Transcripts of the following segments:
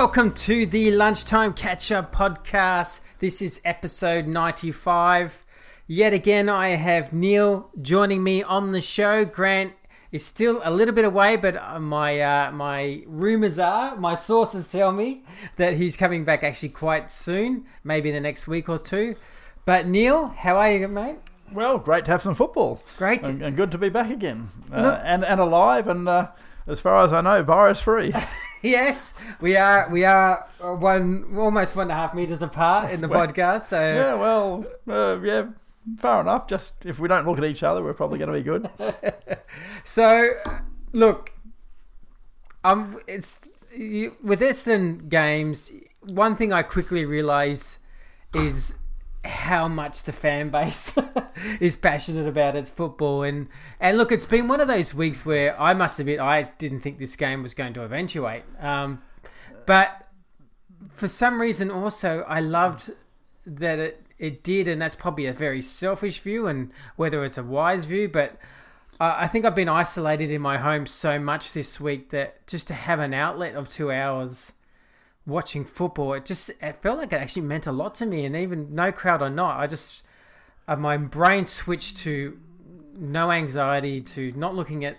Welcome to the Lunchtime Catch Up Podcast. This is episode 95. Yet again, I have Neil joining me on the show. Grant is still a little bit away, but uh, my uh, my rumors are, my sources tell me that he's coming back actually quite soon, maybe in the next week or two. But Neil, how are you, mate? Well, great to have some football. Great. And, and good to be back again. Uh, Look- and, and alive and, uh, as far as I know, virus free. Yes, we are. We are uh, one almost one and a half meters apart in the podcast. So yeah, well, uh, yeah, far enough. Just if we don't look at each other, we're probably going to be good. So, look, um, it's you, with Essendon games. One thing I quickly realised is how much the fan base is passionate about its football, and and look, it's been one of those weeks where I must admit I didn't think this game was going to eventuate, um, but for some reason also I loved that it it did, and that's probably a very selfish view, and whether it's a wise view, but. I think I've been isolated in my home so much this week that just to have an outlet of two hours watching football, it just it felt like it actually meant a lot to me. And even no crowd or not, I just uh, my brain switched to no anxiety, to not looking at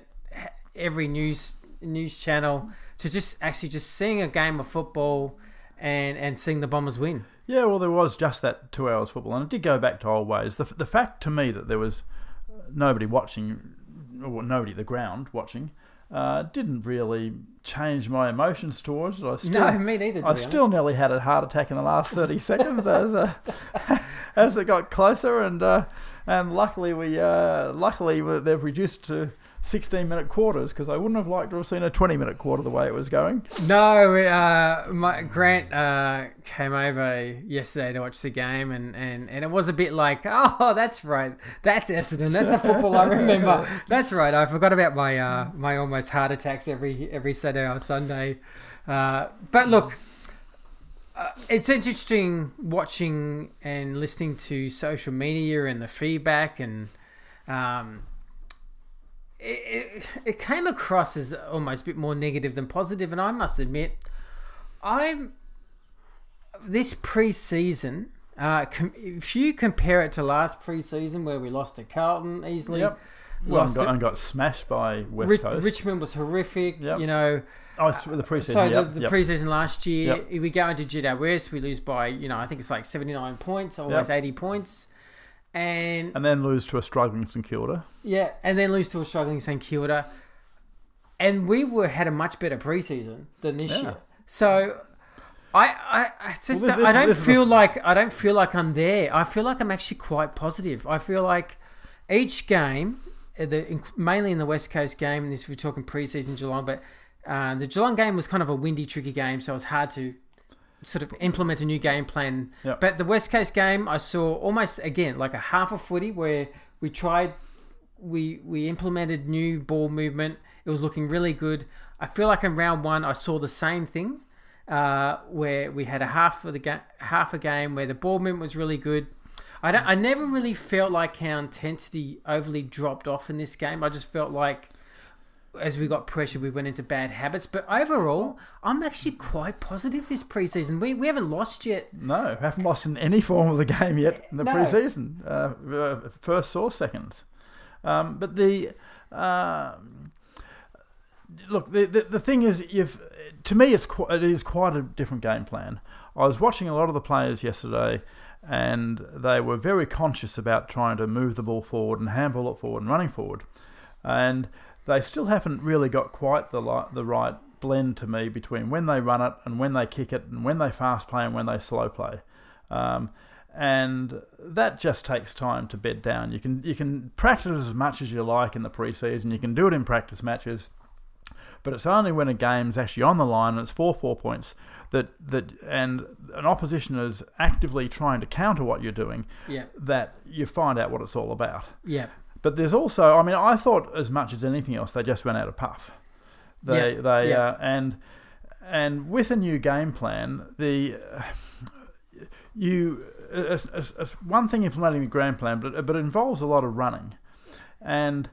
every news news channel, to just actually just seeing a game of football and and seeing the Bombers win. Yeah, well, there was just that two hours football, and it did go back to old ways. The, the fact to me that there was nobody watching, or nobody at the ground watching, uh, didn't really change my emotions towards it. I still, No, me neither. I still nearly had a heart attack in the last thirty seconds as uh, as it got closer, and uh, and luckily we uh, luckily they've reduced to sixteen minute quarters because I wouldn't have liked to have seen a twenty minute quarter the way it was going. No, uh, my, Grant uh, came over yesterday to watch the game, and, and, and it was a bit like, oh, that's right, that's Essendon, that's a football I remember. That's right, I forgot about my uh, my almost heart attacks every every Saturday or Sunday. Uh, but look, uh, it's interesting watching and listening to social media and the feedback and. Um, it, it, it came across as almost a bit more negative than positive, and I must admit, I'm this pre-season. Uh, com- if you compare it to last pre-season where we lost to Carlton easily, Yep. Well, and got, and got smashed by West Rich- Coast. Richmond was horrific. Yep. You know, oh, the preseason. so yep, the, the yep. pre-season last year, we go into West, we lose by you know I think it's like seventy-nine points, almost eighty points, and and then lose to a struggling St Kilda. Yeah, and then lose to a struggling St Kilda, and we were had a much better preseason than this Yeah. year. So, I I, I just don't, this- I don't this is the- feel like I don't feel like I'm there. I feel like I'm actually quite positive. I feel like each game, uh, the mainly in the West Coast game, and this we're talking preseason Geelong, but uh, the Geelong game was kind of a windy, tricky game, so it was hard to sort of implement a new game plan. Yep. But the West Coast game, I saw almost again like a half a footy where we tried, we we implemented new ball movement. It was looking really good. I feel like in round one, I saw the same thing, uh, where we had a half of the ga- half a game where the ball movement was really good. I don't, I never really felt like our intensity overly dropped off in this game. I just felt like as we got pressure, we went into bad habits. But overall, I'm actually quite positive this preseason. We, we haven't lost yet. No, haven't lost in any form of the game yet in the No. pre-season. Uh, uh, first or seconds. Um, but the um look, the, the the thing is, you've to me, it's qu- it is quite a different game plan. I was watching a lot of the players yesterday, and they were very conscious about trying to move the ball forward and handball it forward and running forward, and they still haven't really got quite the li- the right blend to me between when they run it and when they kick it and when they fast play and when they slow play. Um, and that just takes time to bed down. You can you can practice as much as you like in the preseason. You can do it in practice matches, but it's only when a game's actually on the line and it's four four points that that and an opposition is actively trying to counter what you're doing Yeah, that you find out what it's all about. yeah, But there's also, I mean, I thought as much as anything else, they just ran out of puff. They, Yeah, they, yeah. Uh, and and with a new game plan, the uh, you as, as, as one thing implementing the game plan, but but it involves a lot of running, and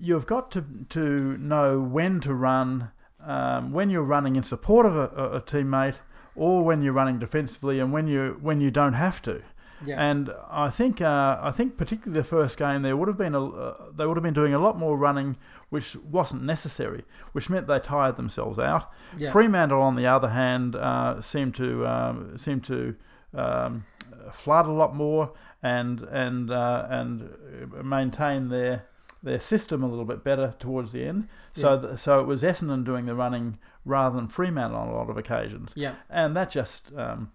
you've got to to know when to run, um, when you're running in support of a, a, a teammate, or when you're running defensively, and when you when you don't have to. Yeah. And I think uh, I think particularly the first game there would have been a, uh, they would have been doing a lot more running, which wasn't necessary, which meant they tired themselves out. Yeah. Fremantle, on the other hand, uh, seemed to um, seemed to um, flood a lot more and and uh, and maintain their their system a little bit better towards the end. So Yeah. th- so it was Essendon doing the running rather than Fremantle on a lot of occasions, yeah. and that just um,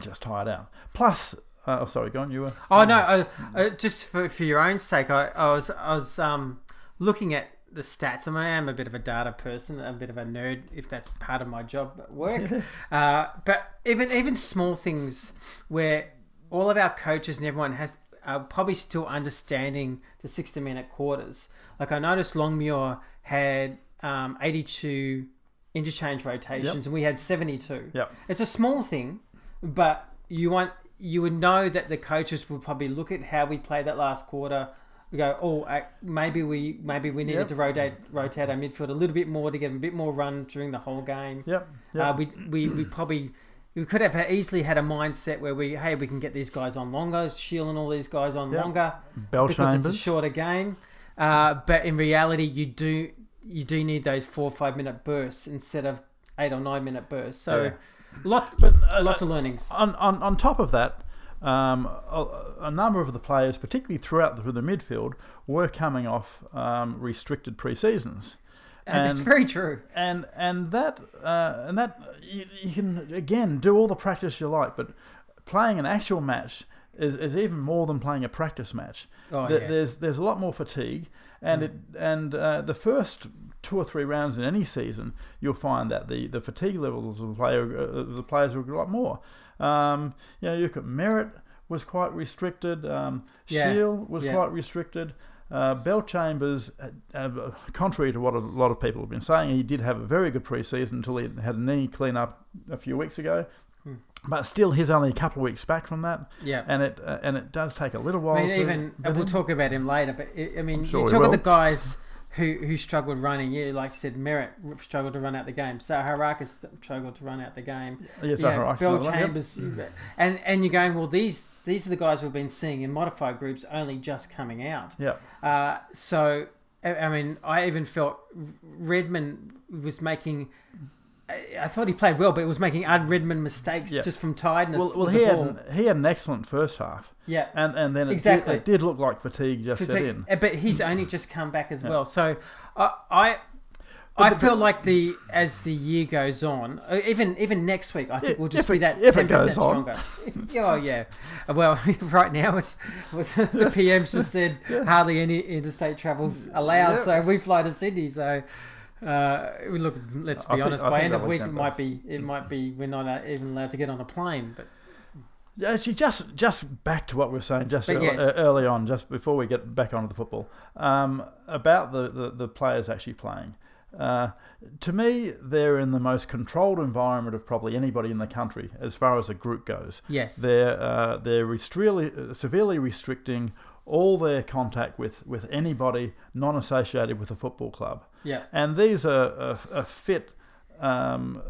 just tired out. Plus, uh, oh sorry, go on. You were. Oh no! Uh, uh, just for, for your own sake, I, I was I was um, looking at the stats. I, mean, I am a bit of a data person, a bit of a nerd, if that's part of my job at work. uh, but even even small things where all of our coaches and everyone has are probably still understanding the sixty minute quarters. Like I noticed Longmuir had um, eighty two interchange rotations, and we had seventy two. Yep. It's a small thing, but you want you would know that the coaches would probably look at how we played that last quarter. We go, oh, uh, maybe we maybe we needed Yep. to rotate rotate our midfield a little bit more to get a bit more run during the whole game. Yep. Yep. Uh, we, we we probably we could have easily had a mindset where we hey we can get these guys on longer, Shiel and all these guys on Yep. longer Bell because chambers. it's a shorter game. Uh, but in reality, you do you do need those four or five minute bursts instead of eight or nine minute bursts. So Yeah. Lots uh, lots of learnings. on, on, on top of that, um, a, a number of the players, particularly throughout the, the midfield, were coming off um, restricted pre-seasons. And, it's very true. and and that uh, and that you, you can again do all the practice you like, but playing an actual match is, is even more than playing a practice match. Oh, There- yes. There's there's a lot more fatigue, and it and uh, the first two or three rounds in any season, you'll find that the, the fatigue levels of the player uh, the players are a lot more. Um, you know, you look at Merrett was quite restricted. Um, Yeah, Shiel was yeah. quite restricted. Uh, Bellchambers, uh, uh, contrary to what a lot of people have been saying, he did have a very good pre-season until he had a knee clean up a few weeks ago. Hmm. But still, he's only a couple of weeks back from that, Yeah. and it uh, and it does take a little while. I mean, to, even and we'll talk about him later. But I I mean, sure you talk will. the guys who who struggled running. Yeah, like I said, Merrett struggled to run out the game. Zaharakis struggled to run out the game. Yeah, Bill another one, yep. Chambers, and and you're going well. These these are the guys we've been seeing in modified groups only just coming out. Yeah, Uh, so I I mean, I even felt Redman was making. I thought he played well, but it was making Ed Redman mistakes Yeah. just from tiredness. well, well he had an, he had an excellent first half, yeah, and and then it, Exactly. did, it did look like fatigue just set in. Uh, But he's only just come back as Yeah. well. So I I, I feel like the as the year goes on, uh, even even next week, I think we'll just if be that if ten it goes percent on. stronger. oh yeah. Well, right now it's, it's the PM's just said hardly any interstate travels allowed, Yeah. so we fly to Sydney. So. Uh, look, let's be think- honest. I By end of week, it might us. be it might be we're not uh, even allowed to get on a plane. But Yeah, Actually, just just back to what we were saying just But ear- yes. uh, early on, just before we get back onto the football, um, about the, the, the players actually playing. Uh, to me, they're in the most controlled environment of probably anybody in the country as far as a group goes. yes, They're uh, they're restrictly, uh, severely restricting all their contact with, with anybody non associated with a football club. Yeah, And these are, are, are fit um,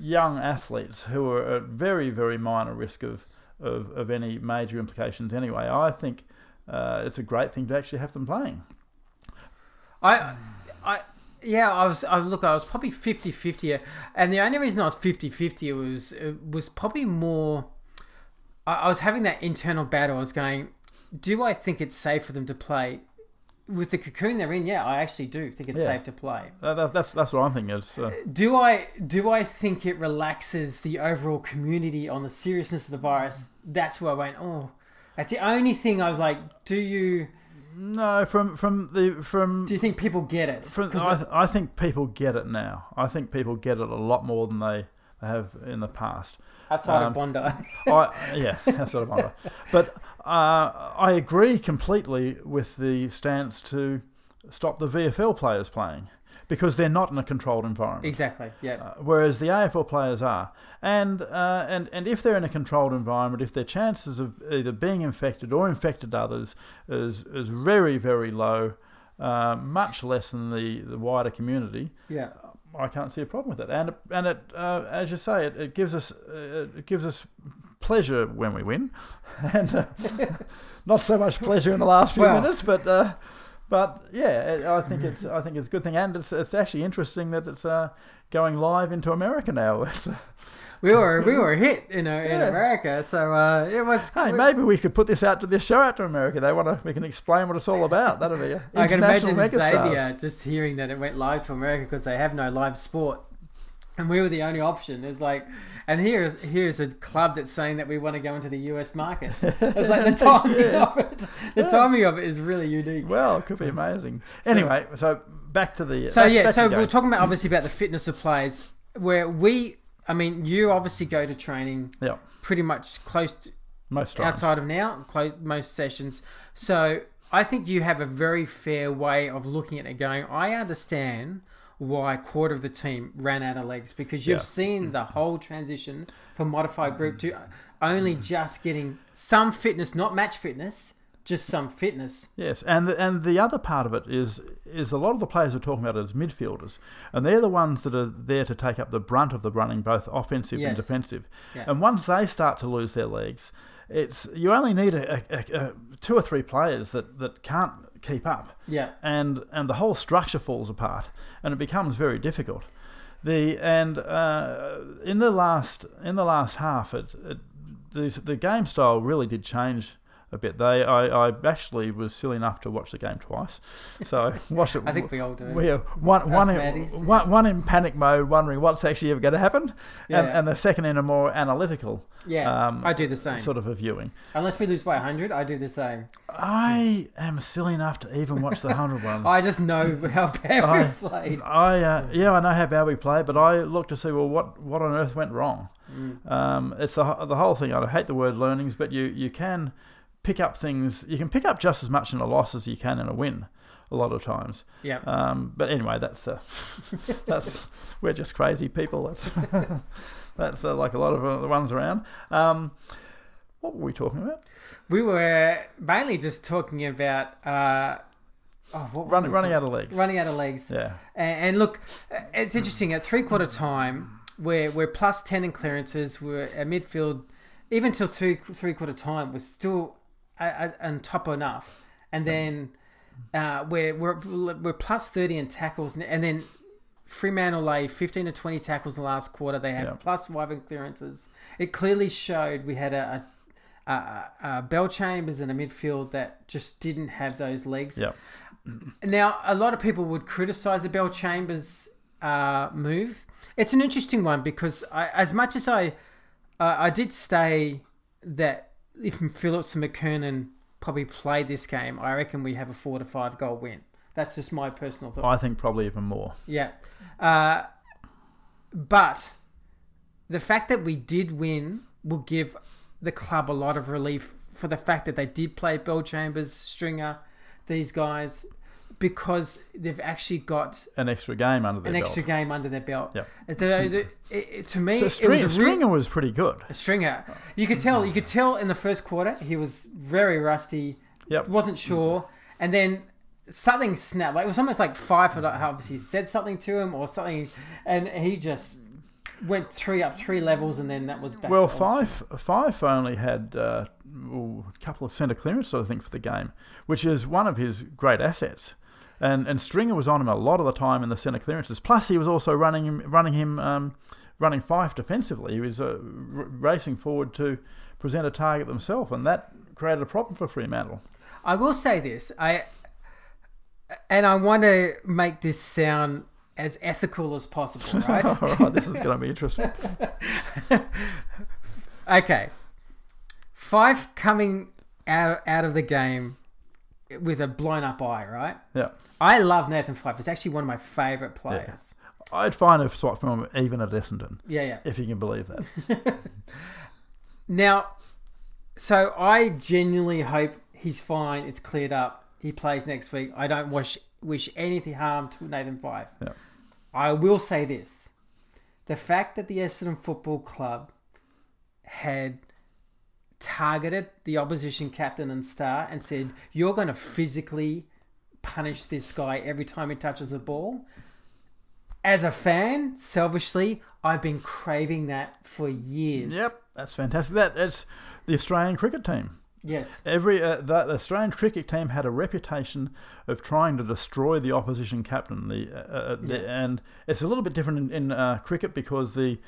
young athletes who are at very, very minor risk of, of, of any major implications anyway. I think uh, it's a great thing to actually have them playing. I, I, yeah, I was. I look, I was probably 50-50, and the only reason I was 50-50 was was probably more. I, I was having that internal battle. I was going, do I think it's safe for them to play? With the cocoon they're in, yeah, I actually do think it's Yeah. safe to play. That, that, that's, that's what I'm thinking. It's, uh, Do I do I think it relaxes the overall community on the seriousness of the virus? That's where I went. Oh, that's the only thing I was like. Do you no, from, from the from do you think people get it? From, I, th- I think people get it now. I think people get it a lot more than they have in the past. outside um, of Bondi, I, yeah, that's what I'm. But uh, I agree completely with the stance to stop the VFL players playing because they're not in a controlled environment. exactly. Yeah. Uh, whereas the AFL players are, and uh, and and if they're in a controlled environment, if their chances of either being infected or infected others is is very very low, uh, much less than the, the wider community, Yeah. I can't see a problem with it. And and it, uh, as you say, it, it gives us uh, it gives us pleasure when we win, and uh, not so much pleasure in the last few minutes, but. Uh, but yeah, I think it's I think it's a good thing, and it's it's actually interesting that it's uh, going live into America now. Uh, We were we were hit in uh, in America, so uh, it was. hey, maybe we could put this out to this show out to America. They want to. We can explain what it's all about. That'll be I can imagine. Xavier just hearing that it went live to America because they have no live sport, and we were the only option. It's like, and here's here's a club that's saying that we want to go into the US market. It's like the timing Yeah. of it. The Yeah. timing of it is really unique. Well, it could be amazing. Anyway, so back to the. So back- yeah, back so we're talking about obviously about the fitness of players, where we, I mean, you obviously go to training yeah, pretty much close to, most times. outside of now, close, most sessions. So I think you have a very fair way of looking at it. Going, I understand why a quarter of the team ran out of legs because you've Yeah. seen the mm. whole transition from modified group to mm. only mm. just getting some fitness, not match fitness, just some fitness. Yes, and the, and the other part of it is is a lot of the players are talking about it as midfielders, and they're the ones that are there to take up the brunt of the running, both offensive Yes. and defensive. Yeah. And once they start to lose their legs, it's you only need a, a, a, a two or three players that, that can't keep up, Yeah, and and the whole structure falls apart, and it becomes very difficult. The and uh, in the last in the last half, it, it the the game style really did change a bit. They I, I actually was silly enough to watch the game twice, so I watched it. I think we all do. we one one in, yeah. one one in panic mode, wondering what's actually ever going to happen, Yeah. and, and the second in a more analytical yeah, um, I do the same. sort of a viewing. Unless we lose by 100, I do the same. I am silly enough to even watch the hundred ones. I just know how bad I- we played. I uh, yeah, I know how bad we play, but I look to see well what what on earth went wrong. Mm. Um, it's the the whole thing. I hate the word learnings, but you you can pick up things. You can pick up just as much in a loss as you can in a win. A lot of times. Yeah. Um, but anyway, that's uh, that's we're just crazy people. That's that's uh, like a lot of the ones around. Um, what were we talking about? We were mainly just talking about uh, oh, what Running running out of legs. running out of legs. Yeah. And, and look, it's interesting. At three quarter time, we're we're plus ten in clearances. We're at midfield, even till three three quarter time, we're still on top enough. And then uh, we're we're we're plus thirty in tackles, and then Fremantle lay fifteen to twenty tackles in the last quarter. They had Yeah. plus five in clearances. It clearly showed we had a. a uh, uh, Bellchambers in a midfield that just didn't have those legs. Yeah. Now, a lot of people would criticize the Bellchambers uh, move. It's an interesting one because I, as much as I, uh, I did say that if Phillips and McKernan probably play this game, I reckon we have a four to five goal win. That's just my personal thought. I think probably even more. Yeah. Uh, but the fact that we did win will give the club a lot of relief for the fact that they did play Bellchambers, Stringer, these guys, because they've actually got An extra game under their an belt. extra game under their belt. Yep. And so it, it- to me, So it String, was a real- Stringer was pretty good. a Stringer. You could tell. You could tell in the first quarter he was very rusty. Yep. Wasn't sure, and then something snapped. Like it was almost like Fyfe had obviously said something to him or something, and he just went three up three levels, and then that was back. Well, Fyfe Fyfe only had uh, a couple of centre clearances, I think, for the game, which is one of his great assets. And and Stringer was on him a lot of the time in the centre clearances. Plus, he was also running him running him um, running Fyfe defensively. He was uh, r- racing forward to present a target themselves, and that created a problem for Fremantle. I will say this. I and I want to make this sound as ethical as possible, right? All right, this is going to be interesting. Okay. Fyfe coming out out of the game with a blown up eye, right? Yeah, I love Nathan Fyfe. He's actually one of my favourite players. I'd find a swap from him even at Essendon, Yeah, yeah. if you can believe that. Now, so I genuinely hope he's fine. It's cleared up. He plays next week. I don't wish wish anything harm to Nathan Fyfe. Yeah. I will say this: the fact that the Essendon Football Club had targeted the opposition captain and star and said, "You're going to physically punish this guy every time he touches the ball. As a fan, selfishly, I've been craving that for years. Yep, that's fantastic. That that's the Australian cricket team. Yes. Every uh, the, the Australian cricket team had a reputation of trying to destroy the opposition captain. The, uh, uh, the Yeah. and it's a little bit different in, in uh, cricket because the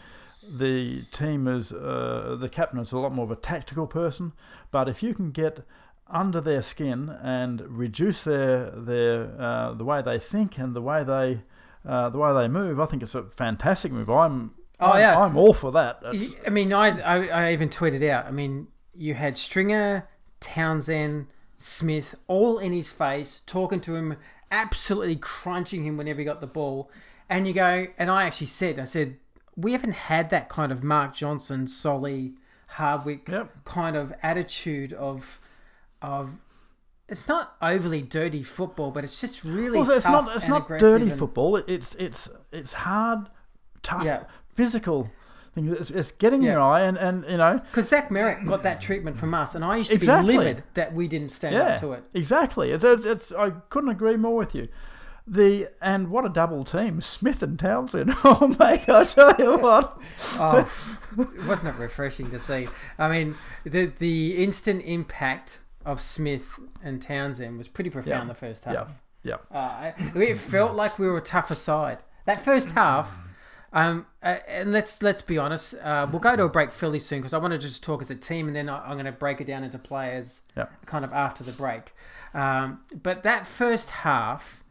the team is uh, the captain is a lot more of a tactical person. But if you can get under their skin and reduce their their uh, the way they think and the way they uh, the way they move, I think it's a fantastic move. I'm Oh, I'm, yeah. I'm all for that. You- I mean, I, I I even tweeted out. I mean, you had Stringer, Townsend, Smith, all in his face, talking to him, absolutely crunching him whenever he got the ball. And you go, and I actually said, I said, we haven't had that kind of Mark Johnson, Solly, Hardwick Yep. kind of attitude of of. It's not overly dirty football, but it's just really Well, it's not it's not dirty and- football. It's it's it's hard, tough, Yeah. physical thing. It's, it's getting in Yeah. your eye, and, and you know, Because Zach Merrett got that treatment from us, and I used to Exactly. be livid that we didn't stand yeah, up to it. exactly. It's, it's, it's I couldn't agree more with you. The and what a double team, Smith and Townsend. Oh mate, I tell you what. Oh, wasn't it refreshing to see? I mean, the the instant impact of Smith and Townsend was pretty profound Yeah. the first half. yeah. Uh, it felt like we were a tougher side. That first half, um, uh, and let's let's be honest, uh, we'll go to a break fairly soon because I want to just talk as a team, and then I, I'm going to break it down into players, Yeah. kind of after the break. Um, but that first half,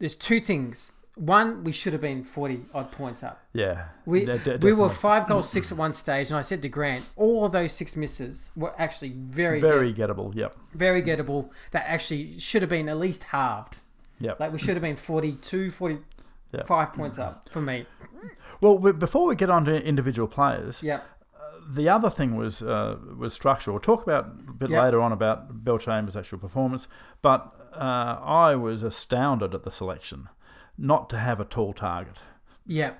there's two things. One, we should have been 40 odd points up. Yeah, We, de- we were five goals six at one stage, and I said to Grant, all of those six misses were actually very, very get- gettable. Yep, very gettable. That actually should have been at least halved. yep. Like we should have been 42, 45 points up for me. Well, before we get on to individual players, Yeah, the other thing was uh, was structure. We'll talk about a bit Yep. later on about Bellchambers' actual performance, but uh, I was astounded at the selection not to have a tall target. yeah.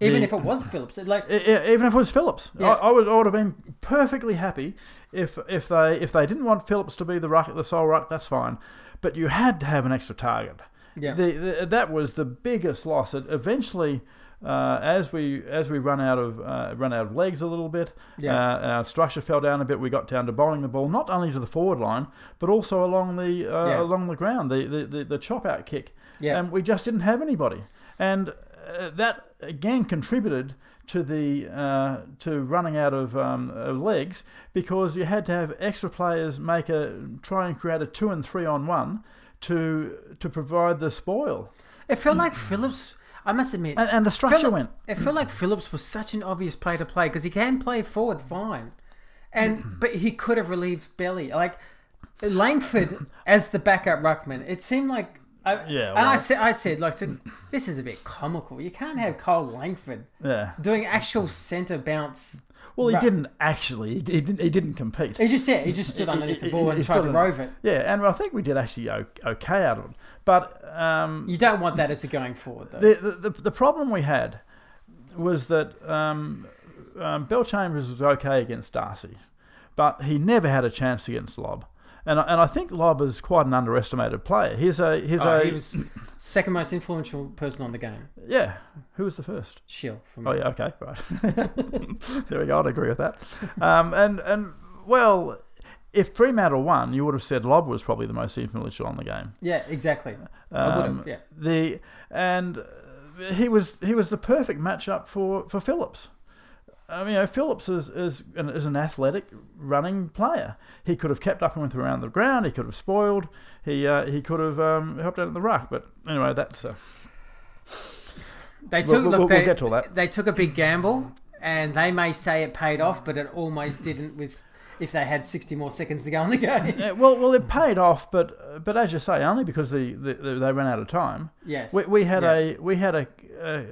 Even The- if it was Phillips, it, like even if it was Phillips, Yeah. I, I would I would have been perfectly happy if if they if they didn't want Phillips to be the ruck, the sole ruck. That's fine, but you had to have an extra target. yeah, The, the, that was the biggest loss. It eventually, uh, as we as we run out of uh, run out of legs a little bit, Yeah. uh, our structure fell down a bit. We got down to bowling the ball not only to the forward line but also along the uh, Yeah. along the ground, the, the, the, the chop out kick, yeah. and we just didn't have anybody. And uh, that again contributed to the uh, to running out of um, legs because you had to have extra players make a try and create a two and three on one to to provide the spoil. It felt like Phillips. I must admit, And, and the structure Phillip- went. It felt like Phillips was such an obvious play to play because he can play forward fine, and but he could have relieved Belly like Langford as the backup ruckman. It seemed like. I, Yeah, and I said, I said, like, I said, this is a bit comical. You can't have Kyle Langford Yeah. doing actual centre bounce. Well, he Right. didn't actually. He didn't. He didn't compete. He just yeah, he just stood underneath the He- ball he- and he tried to stood rove it. Yeah, and I think we did actually okay out of it. But um, You don't want that as a going forward though. the, the the the problem we had was that um, um, Bellchambers was okay against Darcy, but he never had a chance against Lobb. And, I- and I think Lobb is quite an underestimated player. He's a he's Oh, a he was second most influential person on the game. yeah. Who was the first? Shiel from Oh yeah, okay, right. there we go. I'd agree with that. Um, and and well, if Fremantle won, you would have said Lobb was probably the most influential on the game. yeah, exactly. I would Um, have. Yeah, The and he was he was the perfect matchup for for Phillips. I mean, you know, Phillips is is an, is an athletic running player. He could have kept up and went around the ground. He could have spoiled. He uh, he could have um, helped out in the ruck. But anyway, that's uh, they we'll- took. we'll- look, we'll get to all that. They took a big gamble, and they may say it paid off, but it almost didn't. With if they had sixty more seconds to go in the game. Yeah, well, well, it paid off, but but as you say, only because the, the, the they ran out of time. yes. We, we had Yeah. a we had a, a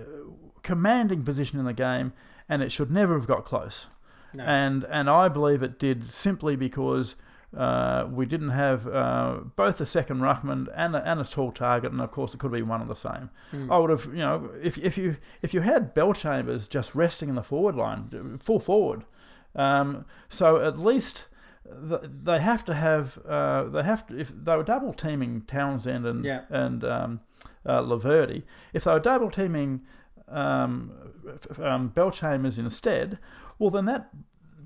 commanding position in the game, and it should never have got close. No. And and I believe it did simply because uh, we didn't have uh, both a second ruckman and a, and a tall target, and of course it could be one and the same. Hmm. I would have, you know, if if you if you had Bellchambers just resting in the forward line, full forward, um, so at least they have to have uh, they have to if they were double teaming Townsend and Yeah. and um, uh, Laverty, if they were double teaming um, um, Bellchambers instead, well then that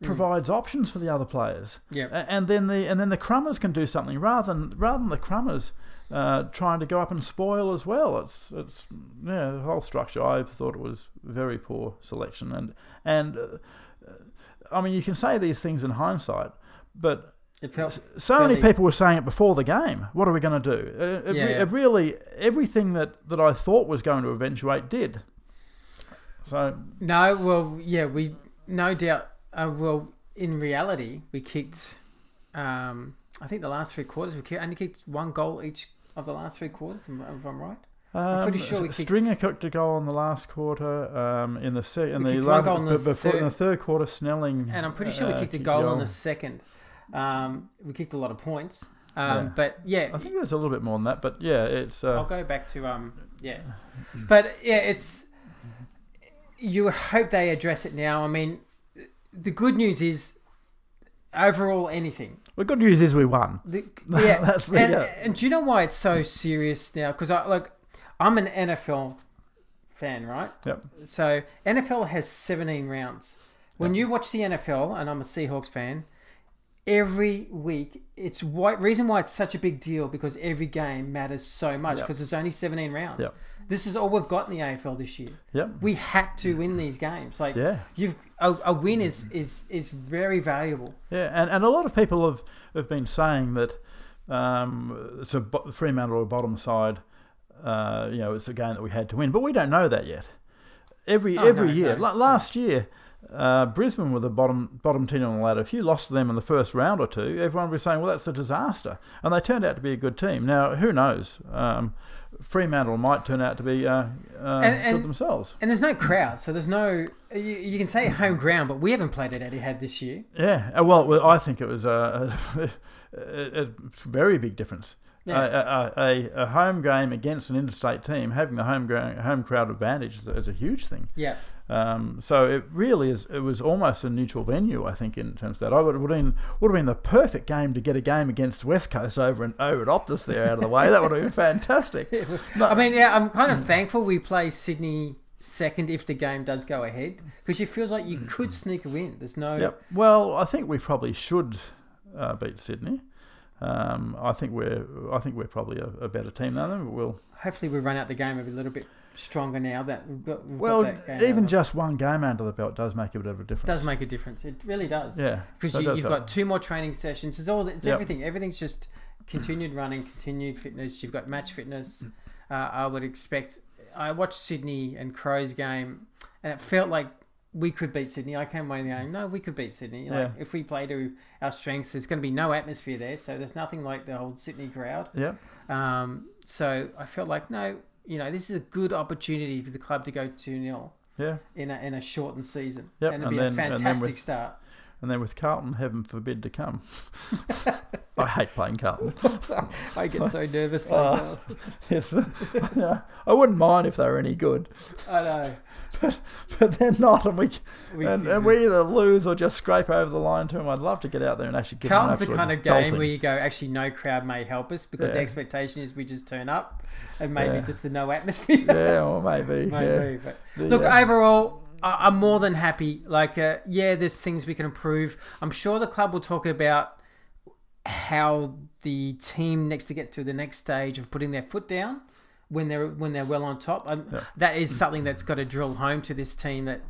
provides options for the other players. Yeah. And then the and then the Crummers can do something rather than rather than the Crummers uh, trying to go up and spoil as well. It's it's yeah the whole structure. I thought it was very poor selection and and uh, I mean you can say these things in hindsight, but It felt so many people were saying it before the game. What are we going to do? It, Yeah, yeah. it really everything that that I thought was going to eventuate did. So No, well, yeah, we no doubt. Uh, well, in reality, we kicked. Um, I think the last three quarters we kicked, only kicked one goal each of the last three quarters. If I'm right. Um, pretty sure we kicked- Stringer kicked a goal in the last quarter. Um, in the se- in We the, kicked la- one goal in the before in the third- third quarter, Snelling. And I'm pretty sure we uh, kicked a goal in the second. Um, we kicked a lot of points. Um, Yeah. But yeah, I think there's a little bit more than that, but yeah, it's. Uh, I'll go back to um yeah, but yeah, it's you would hope they address it now. I mean, the good news is overall anything. the good news is we won. The, yeah, That's the- and, yeah. and do you know why it's so serious now? Because I like I'm an NFL fan, right? Yep. So NFL has 17 rounds. When you watch the NFL, and I'm a Seahawks fan, every week it's why reason why it's such a big deal because every game matters so much Yep. because there's only 17 rounds. Yep. This is all we've got in the AFL this year. Yep. We had to win these games. Like Yeah. you've a, a win is is is very valuable. Yeah, and, and a lot of people have, have been saying that um, it's a Fremantle or a bottom side. Uh, you know, it's a game that we had to win, but we don't know that yet. Every Oh, every no, year, no, La- last year, uh, Brisbane were the bottom bottom team on the ladder. If you lost to them in the first round or two, everyone would be saying, "Well, that's a disaster," and they turned out to be a good team. Now, who knows? Um, Fremantle might turn out to be uh, uh, and- good themselves. And there's no crowd, so there's no. You, you can say home ground, but we haven't played it at Etihad this year. Yeah, uh, well, I think it was a, a, a very big difference. Yeah. A, a, a, home game against an interstate team, having the home home crowd advantage is, a- is a huge thing. Yeah. Um, so it really is. It was almost a neutral venue, I think, in terms of that. I would, would have been would have been the perfect game to get a game against West Coast over and over at Optus there out of the way. That would have been fantastic. No, I mean, yeah, I'm kind of thankful we play Sydney second if the game does go ahead because it feels like you could sneak a win. There's no. Yep. Well, I think we probably should uh, beat Sydney. Um, I think we're I think we're probably a, a better team than them. But we'll Hopefully, we run out the game a little bit stronger now that we've got. We've well got even just one game under the belt does make a bit of a difference. does make a difference. It really does. yeah because you, you've help. got two more training sessions. It's all. It's Yep. everything. Everything's just continued running, continued fitness. You've got match fitness. Uh, I would expect. I watched Sydney and Crows game, and it felt like we could beat Sydney. I came away going, no, we could beat Sydney. Like, Yeah. if we play to our strengths, there's going to be no atmosphere there, so there's nothing like the old Sydney crowd. yeah Um, so I felt like no, you know, this is a good opportunity for the club to go two 0 yeah in a in a shortened season, Yep, and it'd and be a then- then fantastic with- start. And then with Carlton heaven forbid to come. I hate playing Carlton. I get so nervous. Like, yes, yeah, I wouldn't mind if they were any good, I know. but but they're not, and we We- and, and we either lose or just scrape over the line to them. I'd love to get out there and actually give Carlton's the kind of game belting. where you go, actually, no crowd may help us because the expectation is we just turn up and maybe Yeah. just the no atmosphere. yeah, or maybe, Maybe, but look, uh, overall, I- I'm more than happy. Like, uh, yeah, there's things we can improve. I'm sure the club will talk about how the team needs to get to the next stage of putting their foot down when they're when they're well on top. Um, Yeah. That is something that's got to drill home to this team that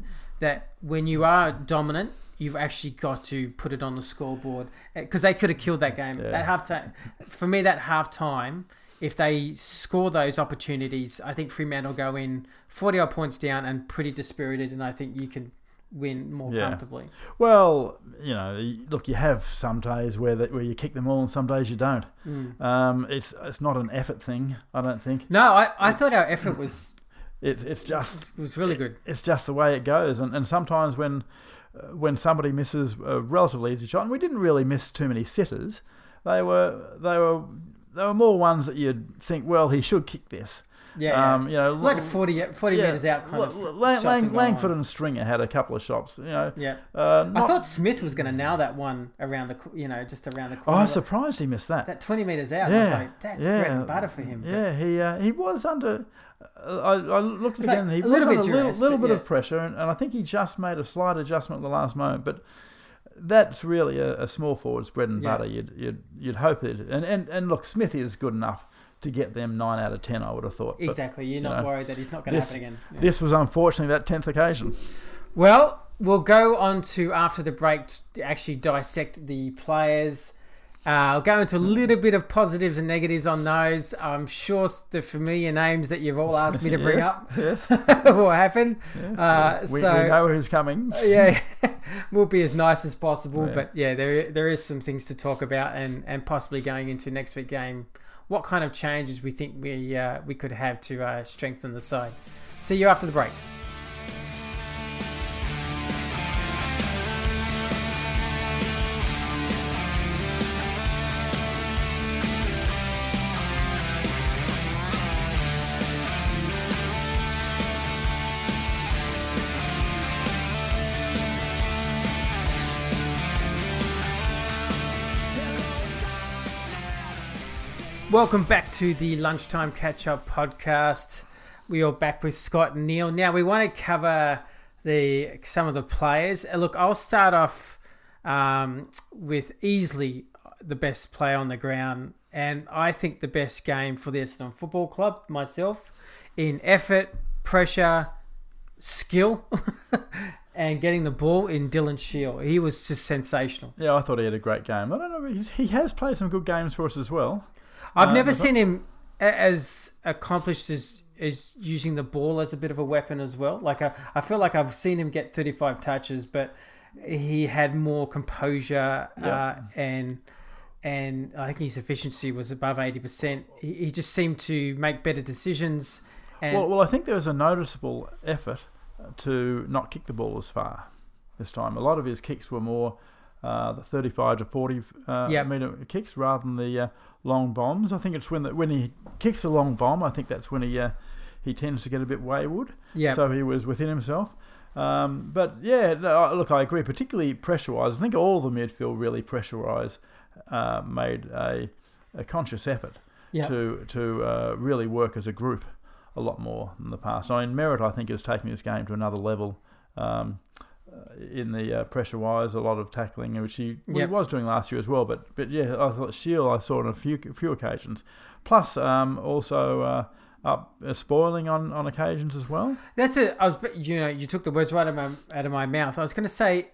that when you are dominant. You've actually got to put it on the scoreboard because they could have killed that game Yeah. at half time. For me, that half time, if they score those opportunities, I think Fremantle go in 40 odd points down and pretty dispirited, and I think you can win more Yeah. comfortably. Well, you know, look, you have some days where that where you kick them all, and some days you don't. Mm. Um, it's it's not an effort thing, I don't think. No, I, I thought our effort was It's it's just it was really good. it's just the way it goes, and and sometimes when uh, when somebody misses a relatively easy shot, and we didn't really miss too many sitters, they were they were they were more ones that you'd think, well, he should kick this. Yeah. Um, you know, like L- 40, 40 yeah, meters out kind L- of. Lang- Lang- Langford on. and Stringer had a couple of shots. You know, Yeah. uh, I thought Smith was going to nail that one around the, you know, just around the Oh, corner. I was surprised he missed that. that 20 meters out, Yeah, like, that's yeah, bread and butter for him. But Yeah, he uh, he was under. Uh, I, I looked Like, again. he a was little under bit a little, little bit yeah. of pressure, and, and I think he just made a slight adjustment at the last moment. But that's really a, a small forward's bread and Yeah. butter. You'd you'd you'd hope it. And, and and look, Smith is good enough to get them nine out of ten. I would have thought. But Exactly. You're not know, worried that he's not going to happen again. Yeah. This was unfortunately that tenth occasion. Well, we'll go on to after the break to actually dissect the players. Uh, I'll go into a little bit of positives and negatives on those. I'm sure the familiar names that you've all asked me to bring Yes, up Yes. will happen. yes. Uh, we, so- we know who's coming. yeah, we'll be as nice as possible. Yeah. But yeah, there there is some things to talk about, and and possibly going into next week game, what kind of changes we think we uh, we could have to uh, strengthen the side. See you after the break. Welcome back to the Lunchtime Catch Up podcast. We are back with Scott and Neil. Now we want to cover the some of the players. Uh, Look, I'll start off um, with easily the best player on the ground, and I think the best game for the Essendon Football Club myself in effort, pressure, skill, and getting the ball in Dylan Shiel. He was just sensational. Yeah, I thought he had a great game. I don't know. He has played some good games for us as well. I've Uh, never seen him as accomplished as as using the ball as a bit of a weapon as well. Like I, I feel like I've seen him get 35 touches, but he had more composure Yeah. uh, and and I think his efficiency was above 80%. He, he just seemed to make better decisions. And Well, well, I think there was a noticeable effort to not kick the ball as far this time. A lot of his kicks were more uh, the 35 to 40 uh, Yep. meter kicks rather than the uh, long bombs. I think it's when the, when he kicks a long bomb. I think that's when he uh, he tends to get a bit wayward. yeah, So he was within himself. Um, but yeah, no, look, I agree. Particularly pressure wise, I think all the midfield really pressure wise uh, made a, a conscious effort yeah. to to uh, really work as a group a lot more than the past. I mean, Merrett, I think, is taking this game to another level. Um, in the uh, pressure wise, a lot of tackling, which he, well, he was doing last year as well. But but yeah, I thought Shiel I saw on a few few occasions. Plus, um, also uh, up uh, spoiling on, on occasions as well. That's it. I was, you know, you took the words right out of my, out of my mouth. I was going to say,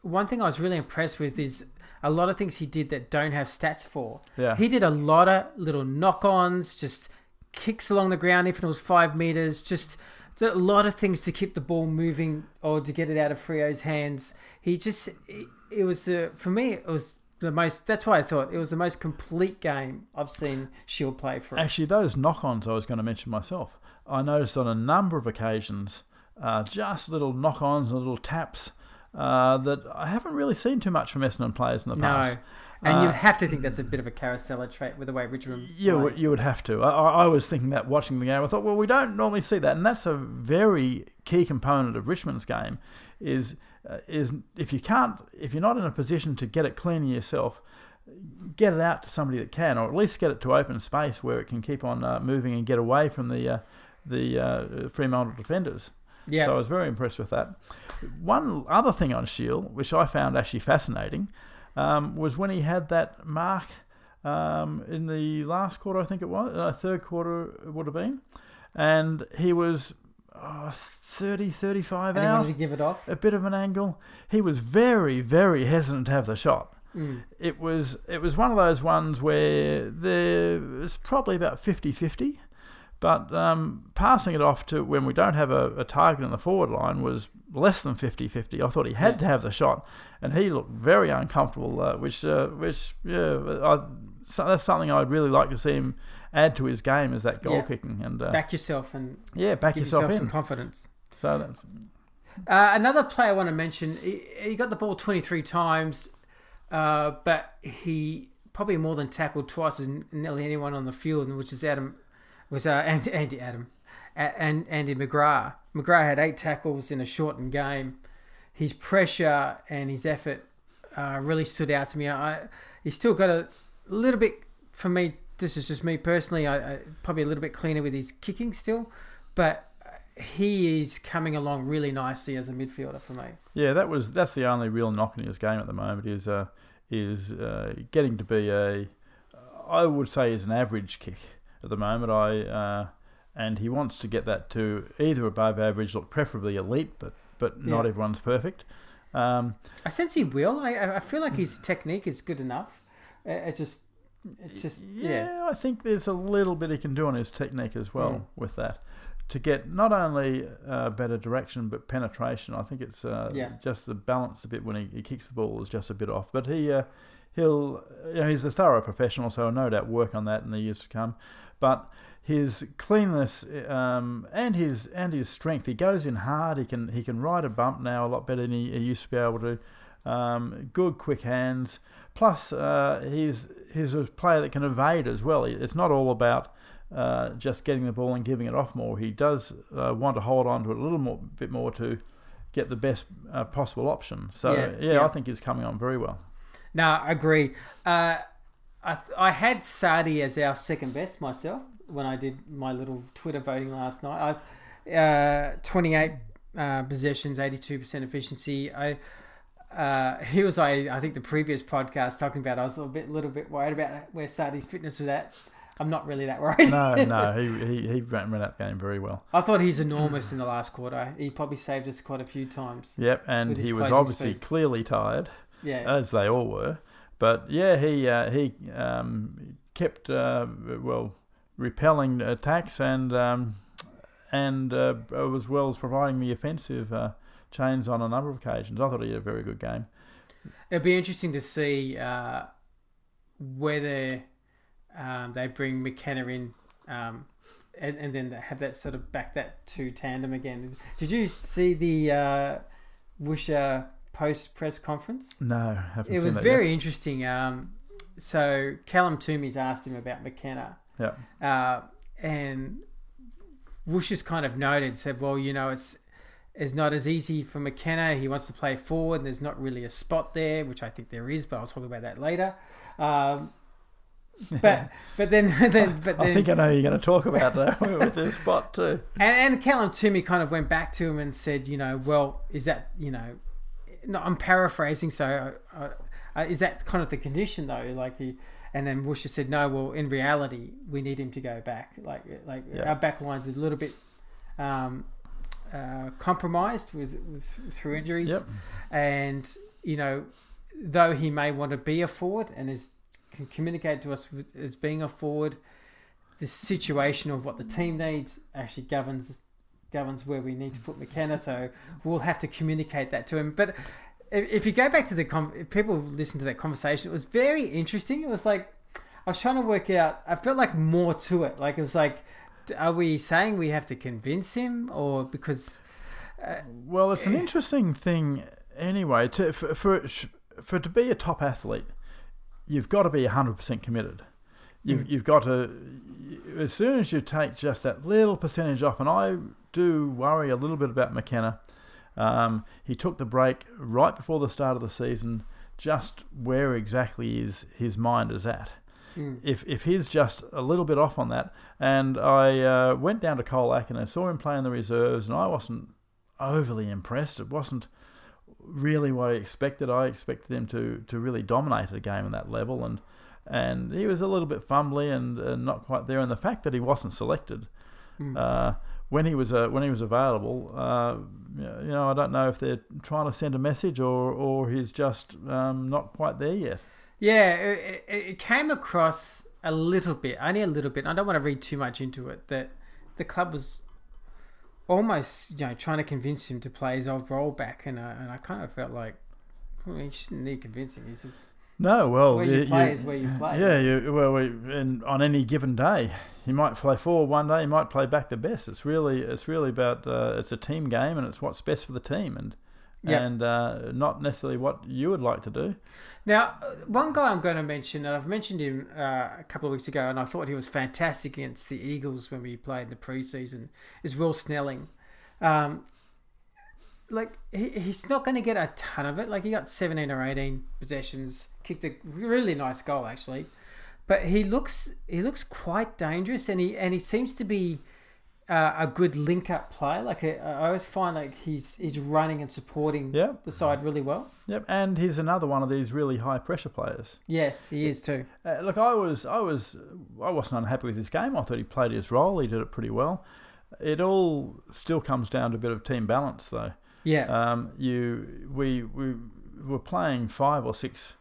one thing I was really impressed with is a lot of things he did that don't have stats for. Yeah, He did a lot of little knock-ons, just kicks along the ground, if it was five meters, just a lot of things to keep the ball moving or to get it out of Freo's hands. He just, it, it was uh, for me, it was the most. That's why I thought it was the most complete game I've seen Shiel play for. us. Actually, those knock-ons I was going to mention myself. I noticed on a number of occasions, uh, just little knock-ons and little taps uh, that I haven't really seen too much from Essendon players in the no. past. And Uh, you'd have to think that's a bit of a Caracella trait with the way Richmond. Would, you would have to. I, I I was thinking that watching the game. I thought, well, we don't normally see that, and that's a very key component of Richmond's game. Is uh, is if you can't, if you're not in a position to get it clean yourself, get it out to somebody that can, or at least get it to open space where it can keep on uh, moving and get away from the uh, the uh, Fremantle defenders. yeah. So I was very impressed with that. One other thing on Shiel, which I found actually fascinating, um, was when he had that mark um, in the last quarter, I think it was, uh, third quarter it would have been, and he was oh, 30, 35 and he out, to give it off. a bit of an angle. He was very, very hesitant to have the shot. Mm. It was it was one of those ones where there was probably about 50-50, but um, passing it off to when we don't have a, a target in the forward line was less than 50-50. I thought he had Yeah. to have the shot, and he looked very uncomfortable, uh, which uh, which yeah, I, so that's something I'd really like to see him add to his game is that goal Yeah. kicking and uh, Back yourself and yeah, back yourself, yourself in. some confidence. So that's Uh, another player I want to mention, he, he got the ball 23 times, uh, but he probably more than tackled twice as nearly anyone on the field, which is Adam was uh, Andy, Andy Adam and Andy McGrath. McGrath had eight tackles in a shortened game. His pressure and his effort uh, really stood out to me. I, he's still got a little bit for me. This is just me personally. I, I probably a little bit cleaner with his kicking still, but he is coming along really nicely as a midfielder for me. Yeah, that was that's the only real knock in his game at the moment is uh, is uh, getting to be a I would say is an average kick at the moment. I uh, and he wants to get that to either above average, look preferably elite, but but not everyone's perfect. Um, I sense he will. I I feel like his technique is good enough. It's just it's just yeah, yeah. I think there's a little bit he can do on his technique as well Mm. with that to get not only uh, better direction but penetration. I think it's uh, Yeah. just the balance a bit when he, he kicks the ball is just a bit off. But he uh, he'll you know, he's a thorough professional, so I'll no doubt work on that in the years to come. But his cleanness um, and his and his strength, he goes in hard. He can he can ride a bump now a lot better than he, he used to be able to. Um, good quick hands. Plus, uh, he's he's a player that can evade as well. It's not all about uh, just getting the ball and giving it off more. He does uh, want to hold on to it a little more, bit more to get the best uh, possible option. So Yeah, yeah, yeah. I think he's coming on very well. No, I agree. I I had Sadi as our second best myself when I did my little Twitter voting last night. I uh, twenty eight uh, possessions, eighty two percent efficiency. I. Uh, he was I, I think the previous podcast talking about I was a little bit little bit worried about where Sadi's fitness was at. I'm not really that worried. No, no, he he, he ran, ran that game very well. I thought he's enormous in the last quarter. He probably saved us quite a few times. Yep, and he was obviously speed. clearly tired, Yeah. as they all were. But yeah, he uh, he um, kept uh, well repelling attacks and um, and uh, as well as providing the offensive uh, chains on a number of occasions. I thought he had a very good game. It'd be interesting to see uh, whether um, they bring McKenna in um, and, and then have that sort of back that two tandem again. Did you see the uh, Woosha post press conference? No, haven't It was that very interesting. Um, so Callum Twomey's asked him about McKenna. Yet. Uh, and Wush has kind of noted, said, well, you know, it's it's not as easy for McKenna. He wants to play forward, and there's not really a spot there, which I think there is, but I'll talk about that later. Um, but but then then but then I think I know you're going to talk about though with this spot too. and, and Callum Twomey kind of went back to him and said, you know, well, is that you know, no, I'm paraphrasing, so uh, uh, is that kind of the condition though? Like he, and then Worcester said, no, well, in reality, we need him to go back. Like like Yeah. our back line's a little bit um, uh, compromised with, with through injuries, Yep. and you know, though he may want to be a forward and is can communicate to us with, as being a forward, the situation of what the team needs actually governs governs where we need to put McKenna. So we'll have to communicate that to him. But if, you go back to the com- if people listen to that conversation, it was very interesting. It was like I was trying to work out. I felt like more to it. Like it was like, are we saying we have to convince him, or because uh, Well, it's an eh. interesting thing anyway. To for for, for to be a top athlete, you've got to be hundred percent committed. You've you've got to as soon as you take just that little percentage off, and I do worry a little bit about McKenna. Um, he took the break right before the start of the season. Just where exactly is his mind is at mm, if if he's just a little bit off on that, and I uh, went down to Colac and I saw him play in the reserves, and I wasn't overly impressed. It wasn't really what I expected. I expected him to to really dominate a game at that level, and and he was a little bit fumbly and, and not quite there. And the fact that he wasn't selected mm. uh, when he was uh, when he was available, uh, you know, I don't know if they're trying to send a message or or he's just um, not quite there yet. Yeah, it, it, came across a little bit, only a little bit. I don't want to read too much into it. That the club was almost, you know, trying to convince him to play his old role back, and uh, and I kind of felt like well, he shouldn't need convincing. He's No, well, Where you play is where you play. Yeah, you, well, we, and on any given day, you might play forward one day, you might play back the best. It's really, it's really about uh, it's a team game, and it's what's best for the team. And Yep. and uh, not necessarily what you would like to do. Now, uh, one guy I'm going to mention, and I've mentioned him uh, a couple of weeks ago, and I thought he was fantastic against the Eagles when we played in the preseason, is Will Snelling. Um, like, he, he's not going to get a ton of it. Like, he got 17 or 18 possessions, kicked a really nice goal, actually. But he looks he looks quite dangerous, and he and he seems to be uh, a good link up player. Like I I always find like he's he's running and supporting Yeah. the side really well. Yep, and he's another one of these really high pressure players. Yes, he is too. Uh, look, I was, I was, I wasn't unhappy with his game. I thought he played his role. He did it pretty well. It all still comes down to a bit of team balance, though. Yeah, Um, you, we, we were playing five or six,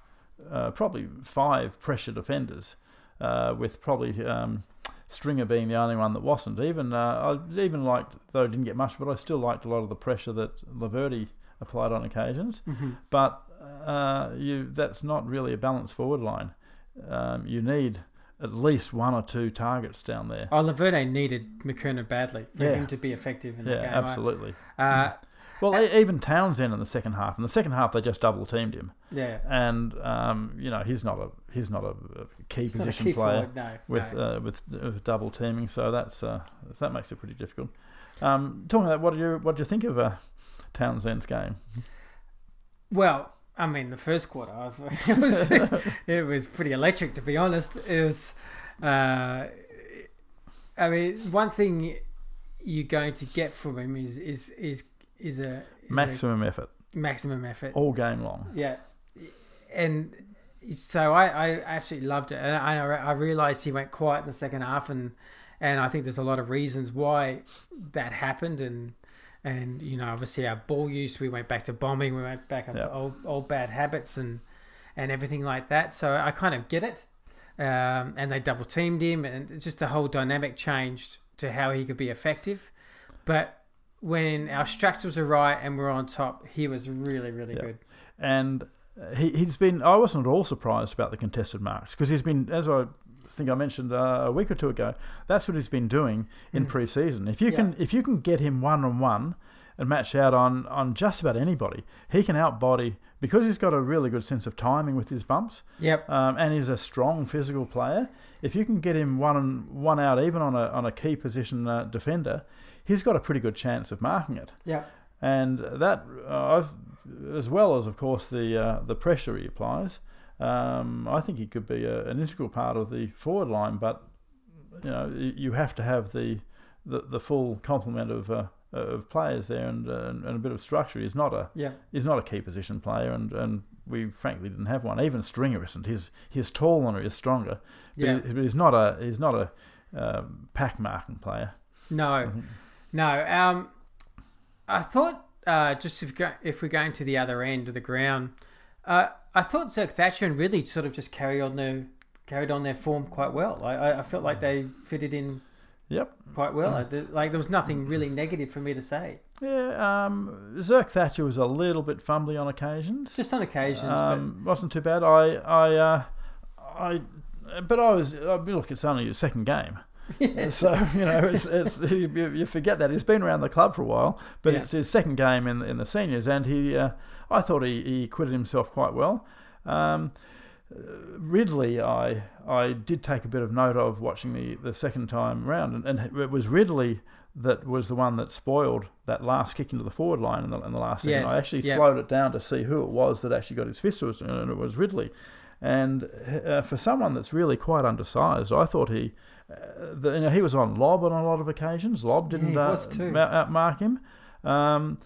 uh, probably five pressure defenders, uh, with probably um, Stringer being the only one that wasn't. Even uh, I even liked, though didn't get much, but I still liked a lot of the pressure that Laverde applied on occasions. Mhm. But uh, you, that's not really a balanced forward line. Um, you need at least one or two targets down there. Oh, Laverde needed McKernan badly for Yeah. him to be effective in the Yeah, game. absolutely. Uh, Well, e- even Townsend in the second half. In the second half, they just double teamed him, yeah, and um, you know he's not a he's not a, key He's not a position key player forward, no, with no. uh, with with double teaming. So that's uh, that makes it pretty difficult. Um, talking about what do you what do you think of uh, Townsend's game? Well, I mean, the first quarter, it was it was pretty electric, to be honest. It was, uh, I mean, one thing you're going to get from him is is is is a is a Maximum effort maximum effort. all game long. Yeah, and so I, I absolutely loved it, and I I realized he went quiet in the second half, and and I think there's a lot of reasons why that happened, and and you know obviously our ball use, we went back to bombing, we went back Yeah. to old old bad habits, and and everything like that. So I kind of get it, um, and they double teamed him, and just the whole dynamic changed to how he could be effective, but. When our structures were right and we're on top, he was really, really Yeah. good. and uh, he, he's been. I wasn't at all surprised about the contested marks because he's been, as I think I mentioned uh, a week or two ago, that's what he's been doing in Mm. pre-season. If you Yeah. can, if you can get him one on one and match out on on just about anybody, he can outbody because he's got a really good sense of timing with his bumps, Yep. um, and he's a strong physical player. If you can get him one one out, even on a on a key position uh, defender, he's got a pretty good chance of marking it Yep. and that uh, as well as of course the uh, the pressure he applies. Um, I think he could be a, an integral part of the forward line, but you know you have to have the the, the full complement of uh, of players there and, uh, and a bit of structure. He's not a Yeah. he's not a key position player, and, and we frankly didn't have one. Even Stringer isn't. He's he's taller, he's stronger, but, Yeah. he- but he's not a he's not a um, pack marking player. No. No. Um, I thought uh, just if go, if we're going to the other end of the ground, uh, I thought Zerk Thatcher and Ridley sort of just carry on their carried on their form quite well. I, I, felt like they fitted in Yep. quite well. I did- like there was nothing really negative for me to say, Yeah, um, Zerk Thatcher was a little bit fumbly on occasions. just on occasions. Um, wasn't too bad. I, I, uh, I, but I was. I mean, look, it's only his second game, but so you know, it's, it's you, you forget that he's been around the club for a while, but Yeah. it's his second game in in the seniors, and he, uh, I thought he, he acquitted himself quite well. Um, Ridley, I I did take a bit of note of watching the, the second time round, and, and it was Ridley that was the one that spoiled that last kick into the forward line in the, in the last second. Yes, I actually yeah. slowed it down to see who it was that actually got his fist to us, and it was Ridley. And uh, for someone that's really quite undersized, I thought he, the, you know, he was on Lobb on a lot of occasions. Lobb didn't he uh, ma- outmark him. Um,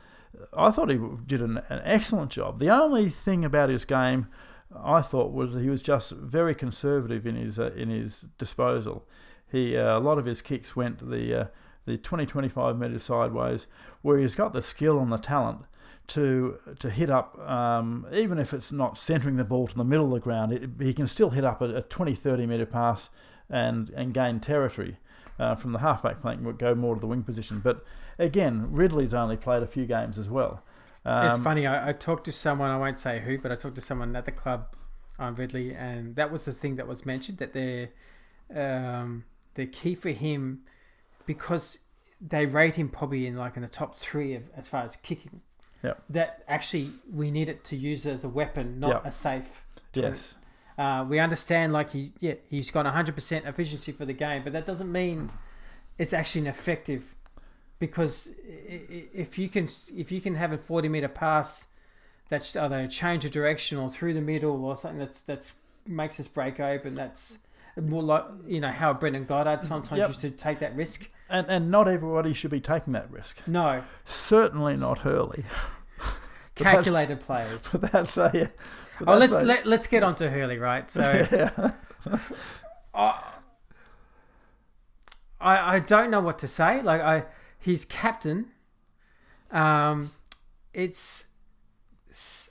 I thought he did an, an excellent job. The only thing about his game, I thought, was he was just very conservative in his uh, in his disposal. He uh, a lot of his kicks went the uh, the 20 25 metres sideways, where he's got the skill and the talent to to hit up, um, even if it's not centering the ball to the middle of the ground, it, he can still hit up a, a 20 30 metre pass and and gain territory. Uh, from the halfback flank, would go more to the wing position. But again, Ridley's only played a few games as well. it's Um, funny. I, I talked to someone. I won't say who, but I talked to someone at the club on Ridley, and that was the thing that was mentioned that they're um, the key for him because they rate him probably in like in the top three of as far as kicking. Yep. that actually we need it to use it as a weapon, not Yep. a safe. Yes. Uh, we understand like he yeah he's got 100% efficiency for the game, but that doesn't mean it's actually an effective because if you can if you can have a 40 meter pass that's either change of direction or through the middle or something that's that's makes us break open that's more like you know how Brendon Goddard sometimes Yep. used to take that risk. And and not everybody should be taking that risk. No, Certainly not Hurley. Calculated players. But that's a. But Oh, let's a- let, let's get on to Hurley, right? So yeah. I, I I don't know what to say. Like I, he's captain. Um, it's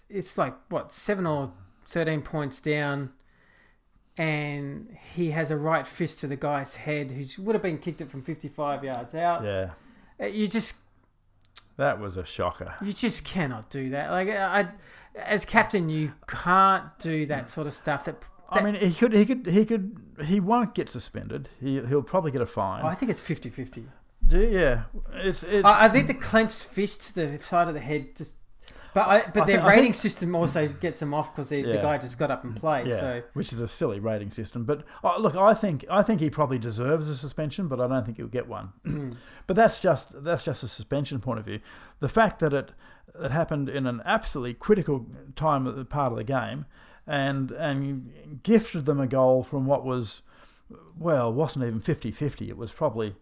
it's like what seven or thirteen points down, and he has a right fist to the guy's head who would have been kicked it from fifty-five yards out. yeah. Uh, You just That was a shocker. you just cannot do that. Like I, as captain, you can't do that sort of stuff. That, I mean, he could, he could, he could, he won't get suspended. He, he'll probably get a fine. Oh, I think it's 50-50. yeah, it's, it's I, I think the clenched fist to the side of the head just. But I, but I their think- rating think- system also gets them off because the guy just got up and played. yeah, So which is a silly rating system. But uh, look, I think, I think he probably deserves a suspension, but I don't think he'll get one. but that's just, that's just a suspension point of view. The fact that it, it happened in an absolutely critical time of the part of the game, and and gifted them a goal from what was, well, wasn't even 50-50. It was probably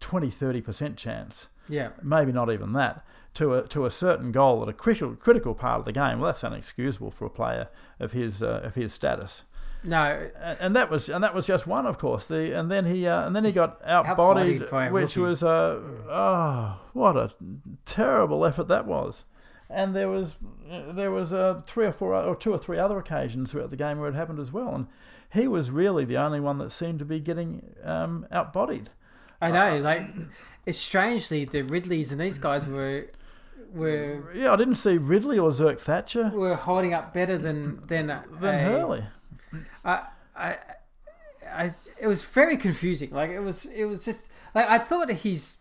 20 30 percent chance. yeah, maybe not even that, to a to a certain goal at a critical critical part of the game. Well, that's unexcusable for a player of his uh, of his status. no, And, and that was and that was just one, of course. The and then he uh, and then he got Outbodied outbodied, which rookie. was uh, oh what a terrible effort that was. And there was there was uh, three or four or two or three other occasions throughout the game where it happened as well. And he was really the only one that seemed to be getting um, outbodied. I know. Like it's strangely the Ridleys and these guys were were Yeah, I didn't see Ridley or Zerk Thatcher were holding up better than than than a- Hurley. I, I, I, it was very confusing. Like it was, it was just like I thought his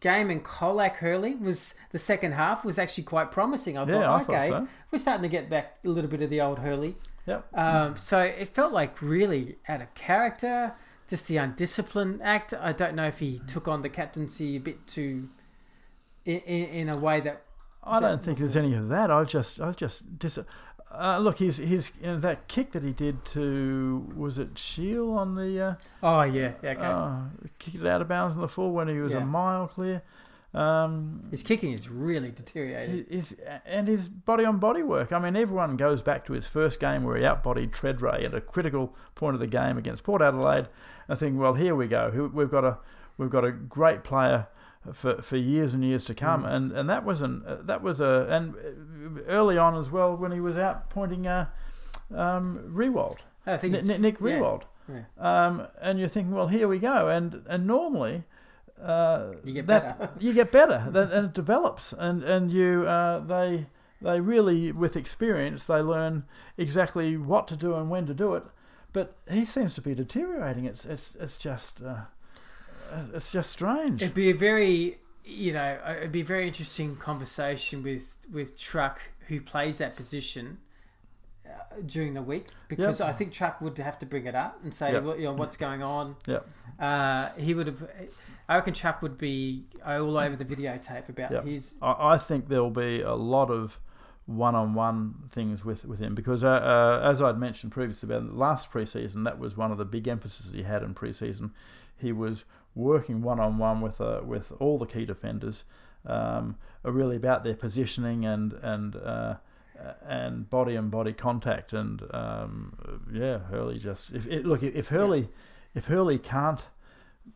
game in Colac Hurley was the second half was actually quite promising. I Yeah, thought, I thought okay, so. we're starting to get back a little bit of the old Hurley. Yep. Um, so it felt like really out of character, just the undisciplined act. I don't know if he took on the captaincy a bit too, in, in, in a way that I don't think there's any of that. I just, I just, dis- uh, look, his, his, you know, that kick that he did to, was it Shiel on the, uh, Oh yeah, yeah, okay. uh, kicked it out of bounds in the full when he was Yeah. a mile clear. Um, his kicking is really deteriorated. his, and his body on body work. I mean, everyone goes back to his first game where he outbodied Tredrea at a critical point of the game against Port Adelaide. And think, well, here we go. We've got a we've got a great player for, for years and years to come. Mm. And and that was an uh, that was a and early on as well when he was out pointing uh, um, Riewoldt. I think Nick, it's- Nick Riewoldt. yeah. Um, and you're thinking, well, here we go. And and normally, uh, You get that- better. you get better, and it develops, and and you uh, they they really with experience they learn exactly what to do and when to do it. But he seems to be deteriorating. It's it's it's just uh, it's just strange. It'd be a very, you know, it'd be a very interesting conversation with with Truck, who plays that position uh, during the week, because Yep. I think Truck would have to bring it up and say, Yep. what, you know, what's going on. Yep. Uh, he would have. I reckon Chuck would be all over the videotape about Yep. his. I, I think there'll be a lot of one-on-one things with, with him because, uh, uh, as I'd mentioned previously about the last preseason, that was one of the big emphases he had in preseason. He was working one-on-one with uh, with all the key defenders, um, uh, really about their positioning and and uh, and body and body contact. And um, yeah, Hurley just if it, look if Hurley if Hurley can't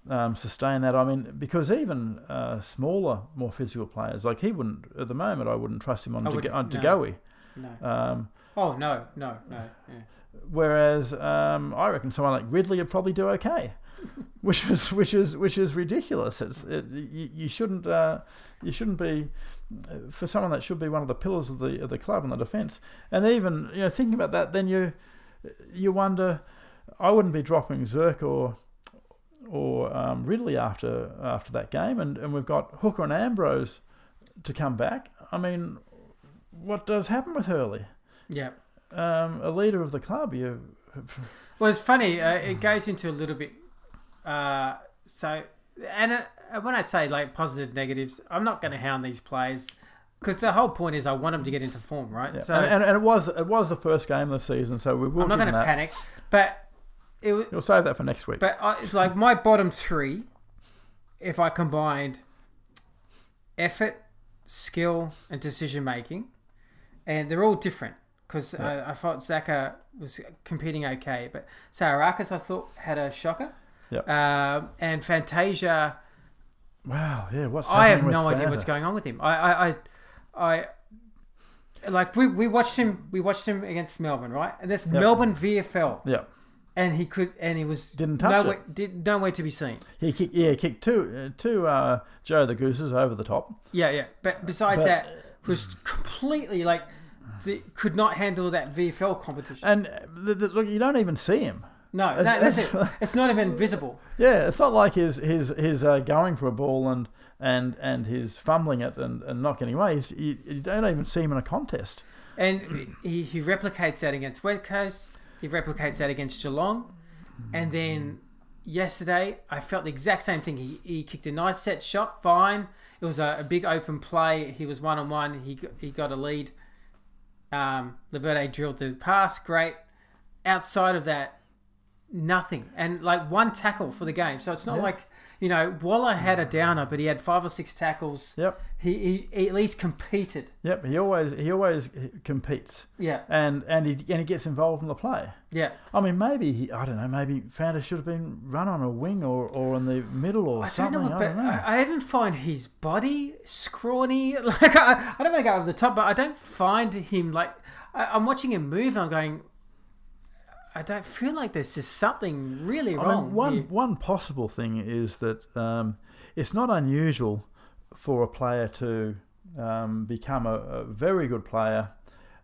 um, sustain that. I mean, because even uh, smaller, more physical players, like he wouldn't at the moment, I wouldn't trust him on on no. De Goey. No. Um, Oh no, no, no. Yeah. whereas um, I reckon someone like Ridley would probably do okay, which is which is which is ridiculous. It's it, you, you shouldn't uh, you shouldn't be uh, for someone that should be one of the pillars of the of the club and the defence. And even you know thinking about that, then you you wonder. I wouldn't be dropping Zerk or or um, Ridley after after that game, and, and we've got Hooker and Ambrose to come back. I mean, what does happen with Hurley. Yeah. Um, a leader of the club, you Well, it's funny. Uh, it goes into a little bit. Uh, so, and uh, when I say like positive negatives, I'm not going to hound these players because the whole point is I want them to get into form, right? Yeah. So and, and, and it was it was the first game of the season, so we will. I'm not going to panic, but it was. You'll save that for next week. But I, it's like my bottom three, if I combined effort, skill, and decision making, and they're all different because Yeah. I, I thought Zaka was competing okay, but Zaharakis I thought had a shocker. Yep. Um, and Fantasia, wow, yeah. What's I have no idea what's going on with him. I, I, I, I like we, we watched him. We watched him against Melbourne, right? And that's Yep. Melbourne VFL, Yeah, and he could, and he was Didn't touch nowhere, Did nowhere to be seen. he kicked. Yeah, he kicked two uh, two uh, Joe the Gooses over the top. Yeah, yeah. But besides But- that, was completely like the, could not handle that VFL competition. And uh, the, the, look, you don't even see him. No, no, that's it. It's not even visible. Yeah, it's not like his his his uh, going for a ball and and and his fumbling it and, and not getting away. You, you don't even see him in a contest. And he, he replicates that against West Coast. He replicates that against Geelong. And then yesterday, I felt the exact same thing. He, he kicked a nice set shot, fine. It was a, a big open play. He was one on one. He he got a lead. Um, Laverde drilled the pass, great. Outside of that, nothing. And like one tackle for the game. So it's not Yeah. like, you know, Walla had a downer, but he had five or six tackles. Yep, He, he, he at least competed. yep. He always he always uh, competes Yeah, and and he and he gets involved in the play. yeah. I mean, maybe he, I don't know. Maybe Fanta should have been run on a wing or, or in the middle or I don't something. know, I don't know. I, I even find his body scrawny. Like I, I don't want to go over the top, but I don't find him like I, I'm watching him move. and I'm going. I don't feel like there's just something really I wrong. mean, one here. one possible thing is that um, it's not unusual for a player to um, become a, a very good player,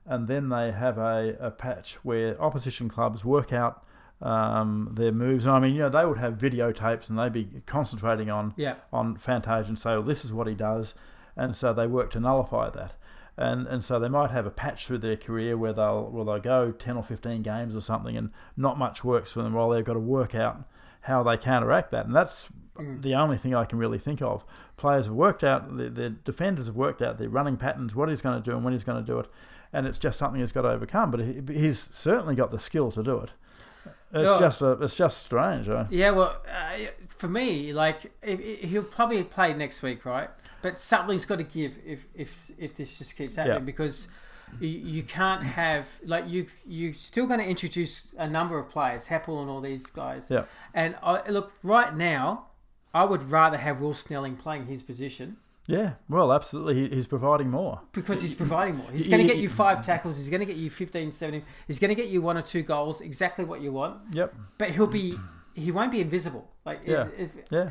and then they have a, a patch where opposition clubs work out um, their moves. I mean, you know, they would have videotapes and they'd be concentrating on Yeah, on Fantasia and say, well, this is what he does. And so they work to nullify that. And and so they might have a patch through their career where they'll where they'll go 10 or 15 games or something and not much works for them while they've got to work out how they counteract that. And that's Mm. the only thing I can really think of. Players have worked out, the, the defenders have worked out their running patterns, what he's going to do and when he's going to do it. And it's just something he's got to overcome. But he, he's certainly got the skill to do it. It's just a, it's just strange. eh? yeah. Well, uh, for me, like if, if- he'll probably play next week, right? But something's got to give if if if this just keeps happening Yeah. because. You, you can't have like you you're still going to introduce a number of players, Heppell and all these guys. Yeah. And I, look, right now, I would rather have Will Snelling playing his position Yeah, well, absolutely. He's providing more. because he's providing more. He's going to get you five tackles. He's going to get you 15, 17. He's going to get you one or two goals, exactly what you want. Yep. But he'll be, he won't be invisible. Like, if- Yeah. if, Yeah.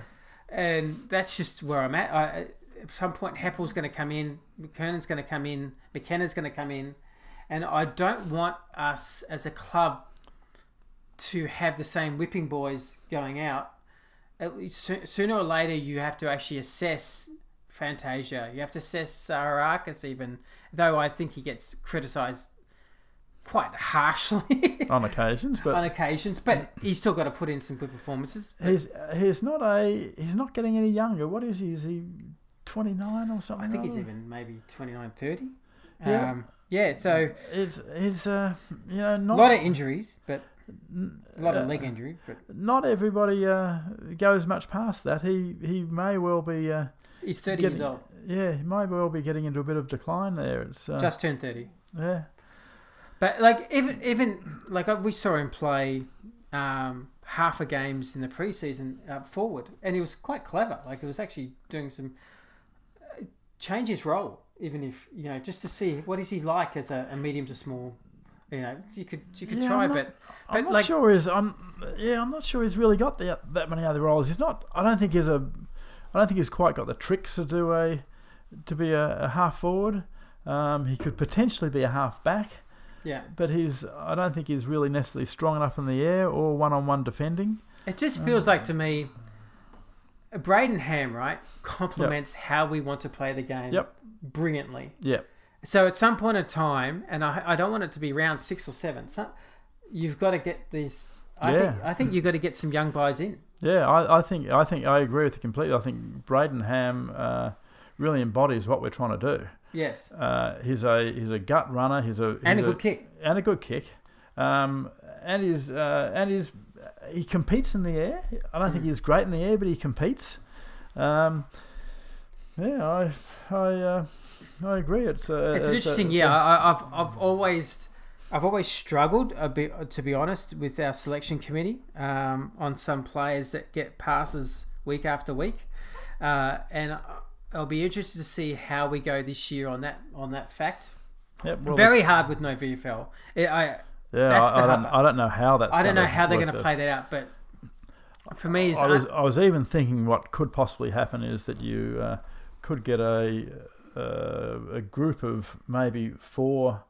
and that's just where I'm at. I, at some point, Heppell's going to come in, McKernan's going to come in, McKenna's going to come in, and I don't want us as a club to have the same whipping boys going out. At least Sooner or later, you have to actually assess Fantasia. You have to assess Zaharakis, even though I think he gets criticised quite harshly on occasions, but on occasions. But he's still got to put in some good performances. he's he's not a he's not getting any younger. What is he? Is he twenty nine or something? I think he's even maybe 29, 30. Yeah. Um, yeah, so It's he's uh you know a lot of injuries, but a lot of uh, leg injury. But not everybody uh, goes much past that. He he may well be uh, he's 30 getting, years old. Yeah, he may well be getting into a bit of decline there. It's uh, Just turned 30. yeah. But like even even like uh, we saw him play um, half a games in the preseason uh, forward, and he was quite clever. Like he was actually doing some change his role, even if you know just to see what is he like as a, a medium to small. You know, you could you could Yeah, try, I'm not- but I'm but not like sure he's I'm yeah I'm not sure he's really got the, that many other roles. He's not. I don't think he's a. I don't think he's quite got the tricks to do a to be a, a half forward. Um, he could potentially be a half back, yeah, but he's. I don't think he's really necessarily strong enough in the air or one on one defending. It just feels like to me, Brayden Ham, right, complements how we want to play the game Yep. brilliantly. Yeah, So at some point in time, and I, I don't want it to be round six or seven. So you've got to get these. I think Yeah. I think you've got to get some young guys in. Yeah, I, I think I think I agree with you completely. I think Brayden Ham uh, really embodies what we're trying to do. Yes, Uh, he's a he's a gut runner. He's a he's and a good kick. and a good kick. Um, and he's uh, and he's he competes in the air. I don't think Mm. he's great in the air, but he competes. Um, yeah, I I uh, I agree. It's a, It's an a- interesting it's year. a- I, I've I've always I've always struggled a bit to be honest with our selection committee um, on some players that get passes week after week, uh, and I'll be interested to see how we go this year on that on that fact. Yep, well, Very hard with no VFL. It, I yeah. that's I, I don't I don't know how that's. I don't know how they're going to play that out, but for me, I was I was even thinking what could possibly happen is that you uh, could get a uh, a group of maybe four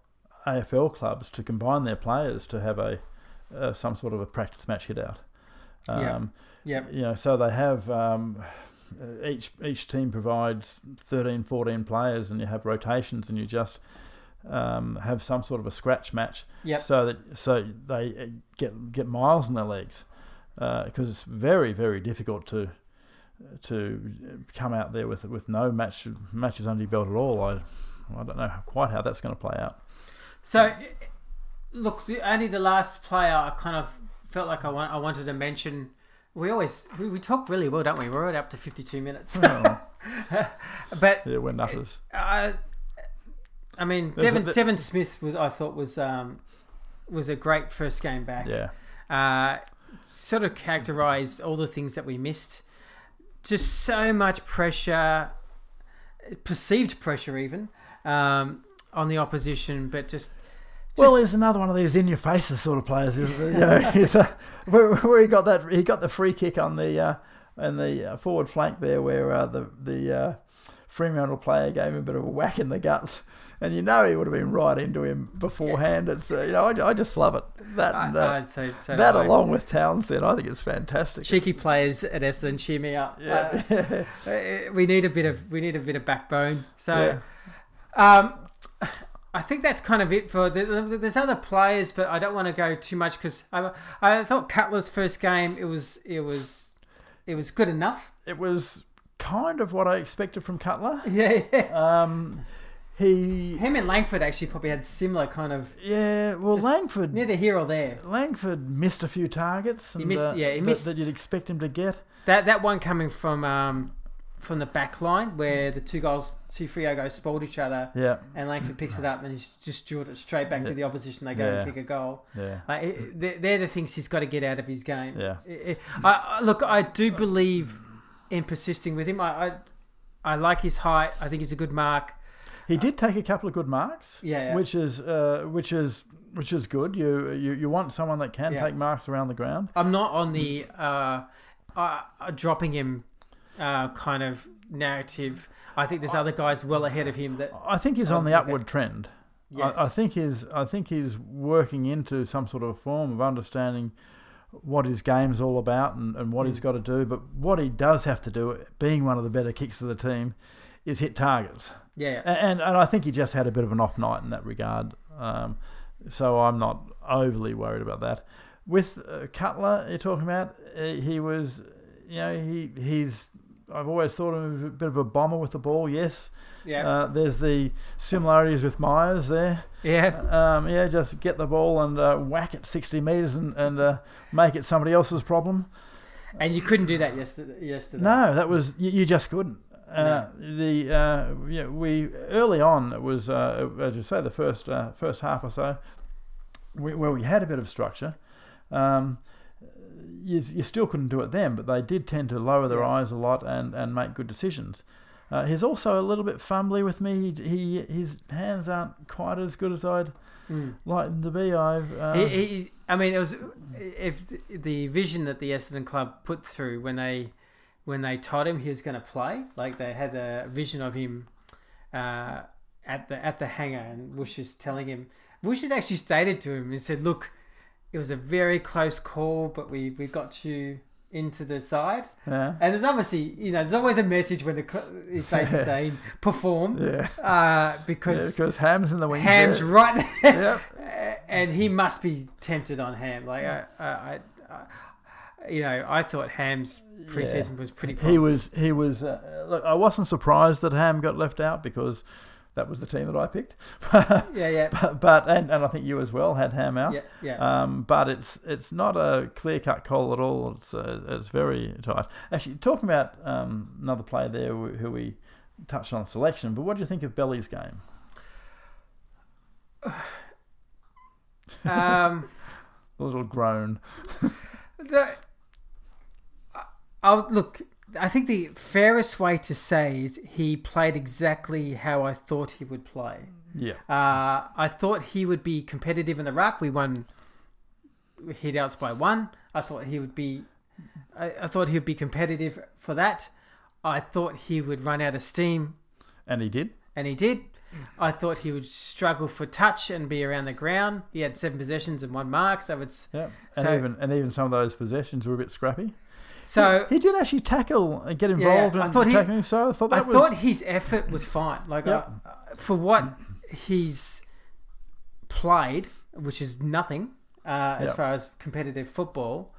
AFL clubs to combine their players to have a uh, some sort of a practice match hit out. Yeah. Um, yeah, You know, so they have um, each each team provides 13, 14 players, and you have rotations, and you just um, have some sort of a scratch match Yep. so that so they uh, get get miles in their legs because it's very very difficult to to come out there with with no match matches under your belt at all. I I don't know quite how that's going to play out. So, look, the, only the last player I kind of felt like I want I wanted to mention. We always we, we talk really well, don't we? We're already up to fifty two minutes, Oh, but yeah, we're nutters. uh, I mean, There's a- Devon there- Smith was I thought was um, was a great first game back. Yeah, uh, sort of characterized all the things that we missed. Just so much pressure, perceived pressure even um, on the opposition, but just well, he's another one of these in your faces sort of players. Isn't? You know, he's a, where, where he got that he got the free kick on the uh, on the uh, forward flank there, where uh, the the uh, Fremantle player gave him a bit of a whack in the guts, and you know he would have been right into him beforehand. It's uh, you know I, I just love it that I, and, uh, I'd say so. that I. along with Townsend, I think it's fantastic. cheeky players at Essendon cheer me up. Yeah, Uh, uh, we need a bit of we need a bit of backbone. So. yeah. Um, I think that's kind of it for. The, the- there's other players, but I don't want to go too much because I, I thought Cutler's first game it was it was it was good enough. it was kind of what I expected from Cutler. Yeah, yeah. Um, he Him and Langford actually probably had similar kind of yeah, well Langford neither here or there. Langford missed a few targets. And, missed- uh, yeah, he that- missed- that you'd expect him to get. That that one coming from um from the back line where the two goals, two Freo goals spoiled each other, Yeah, and Langford picks it up and he's just drew it straight back to the opposition. They go Yeah. and kick a goal. yeah, Like, they're, they're the things he's got to get out of his game. yeah. I- I, I, look, I do believe in persisting with him. I, I, I like his height. I think he's a good mark. He did take a couple of good marks, Yeah, yeah. which is uh, which is which is good. You you you want someone that can Yeah. take marks around the ground. I'm not on the uh, uh, uh, dropping him uh, kind of narrative. I think there's other guys well ahead of him that. I think he's on the upward trend. Yes. I, I think he's I think he's working into some sort of form of understanding what his game's all about and, and what Mm. he's got to do. But what he does have to do, being one of the better kicks of the team, is hit targets. yeah. And and I think he just had a bit of an off night in that regard. Um, so I'm not overly worried about that. With uh, Cutler, you're talking about, he was, you know, he he's. I've always thought of him as a bit of a bomber with the ball. Yes, Yeah. uh, there's the similarities with Myers there. yeah. Um, yeah, just get the ball and uh, whack it 60 metres and, and uh, make it somebody else's problem. And you couldn't do that yesterday. yesterday. No, that was you, you just couldn't. Uh, The uh, yeah, we early on it was uh, as you say the first uh, first half or so, we, where we had a bit of structure. Um, you, you still couldn't do it then, but they did tend to lower their Yeah. eyes a lot and, and make good decisions. Uh, he's also a little bit fumbly with me. He, he his hands aren't quite as good as I'd Mm. like them to be. I've uh, He, I mean, it was if the, the vision that the Essendon club put through when they when they told him he was going to play, like they had a vision of him uh, at the at the hangar, and Bush is telling him. Bush has actually stated to him and said, "Look, it was a very close call, but we we got you into the side. Yeah. And it's obviously, you know, there's always a message when the, his face is saying perform Yeah. uh, Yeah, because because Ham's in the wings. Ham's there. right there. Yep. and he must be tempted on Ham. Like, I, I, I, you know, I thought Ham's preseason was pretty good. He was. He was. Uh, look, I wasn't surprised that Ham got left out because that was the team that I picked. Yeah, yeah. but, but and, and I think you as well had Ham out. Yeah, yeah. Um, but it's it's not a clear cut call at all. It's uh, it's very tight. Actually, talking about um, another player there who we touched on selection. But what do you think of Belly's game? Um, A little groan. I- I'll look. I think the fairest way to say is he played exactly how I thought he would play. Yeah. Uh, I thought he would be competitive in the ruck. We won hit outs by one. I thought he would be. I, I thought he would be competitive for that. I thought he would run out of steam, And he did. and he did. I thought he would struggle for touch and be around the ground. He had seven possessions and one mark, so it's Yeah. And So- even and even some of those possessions were a bit scrappy. So. he did actually tackle and get Yeah, involved I in thought he- So I thought I that was. thought his effort was fine. Like Yeah. uh, for what he's played, which is nothing uh, as Yeah. far as competitive football.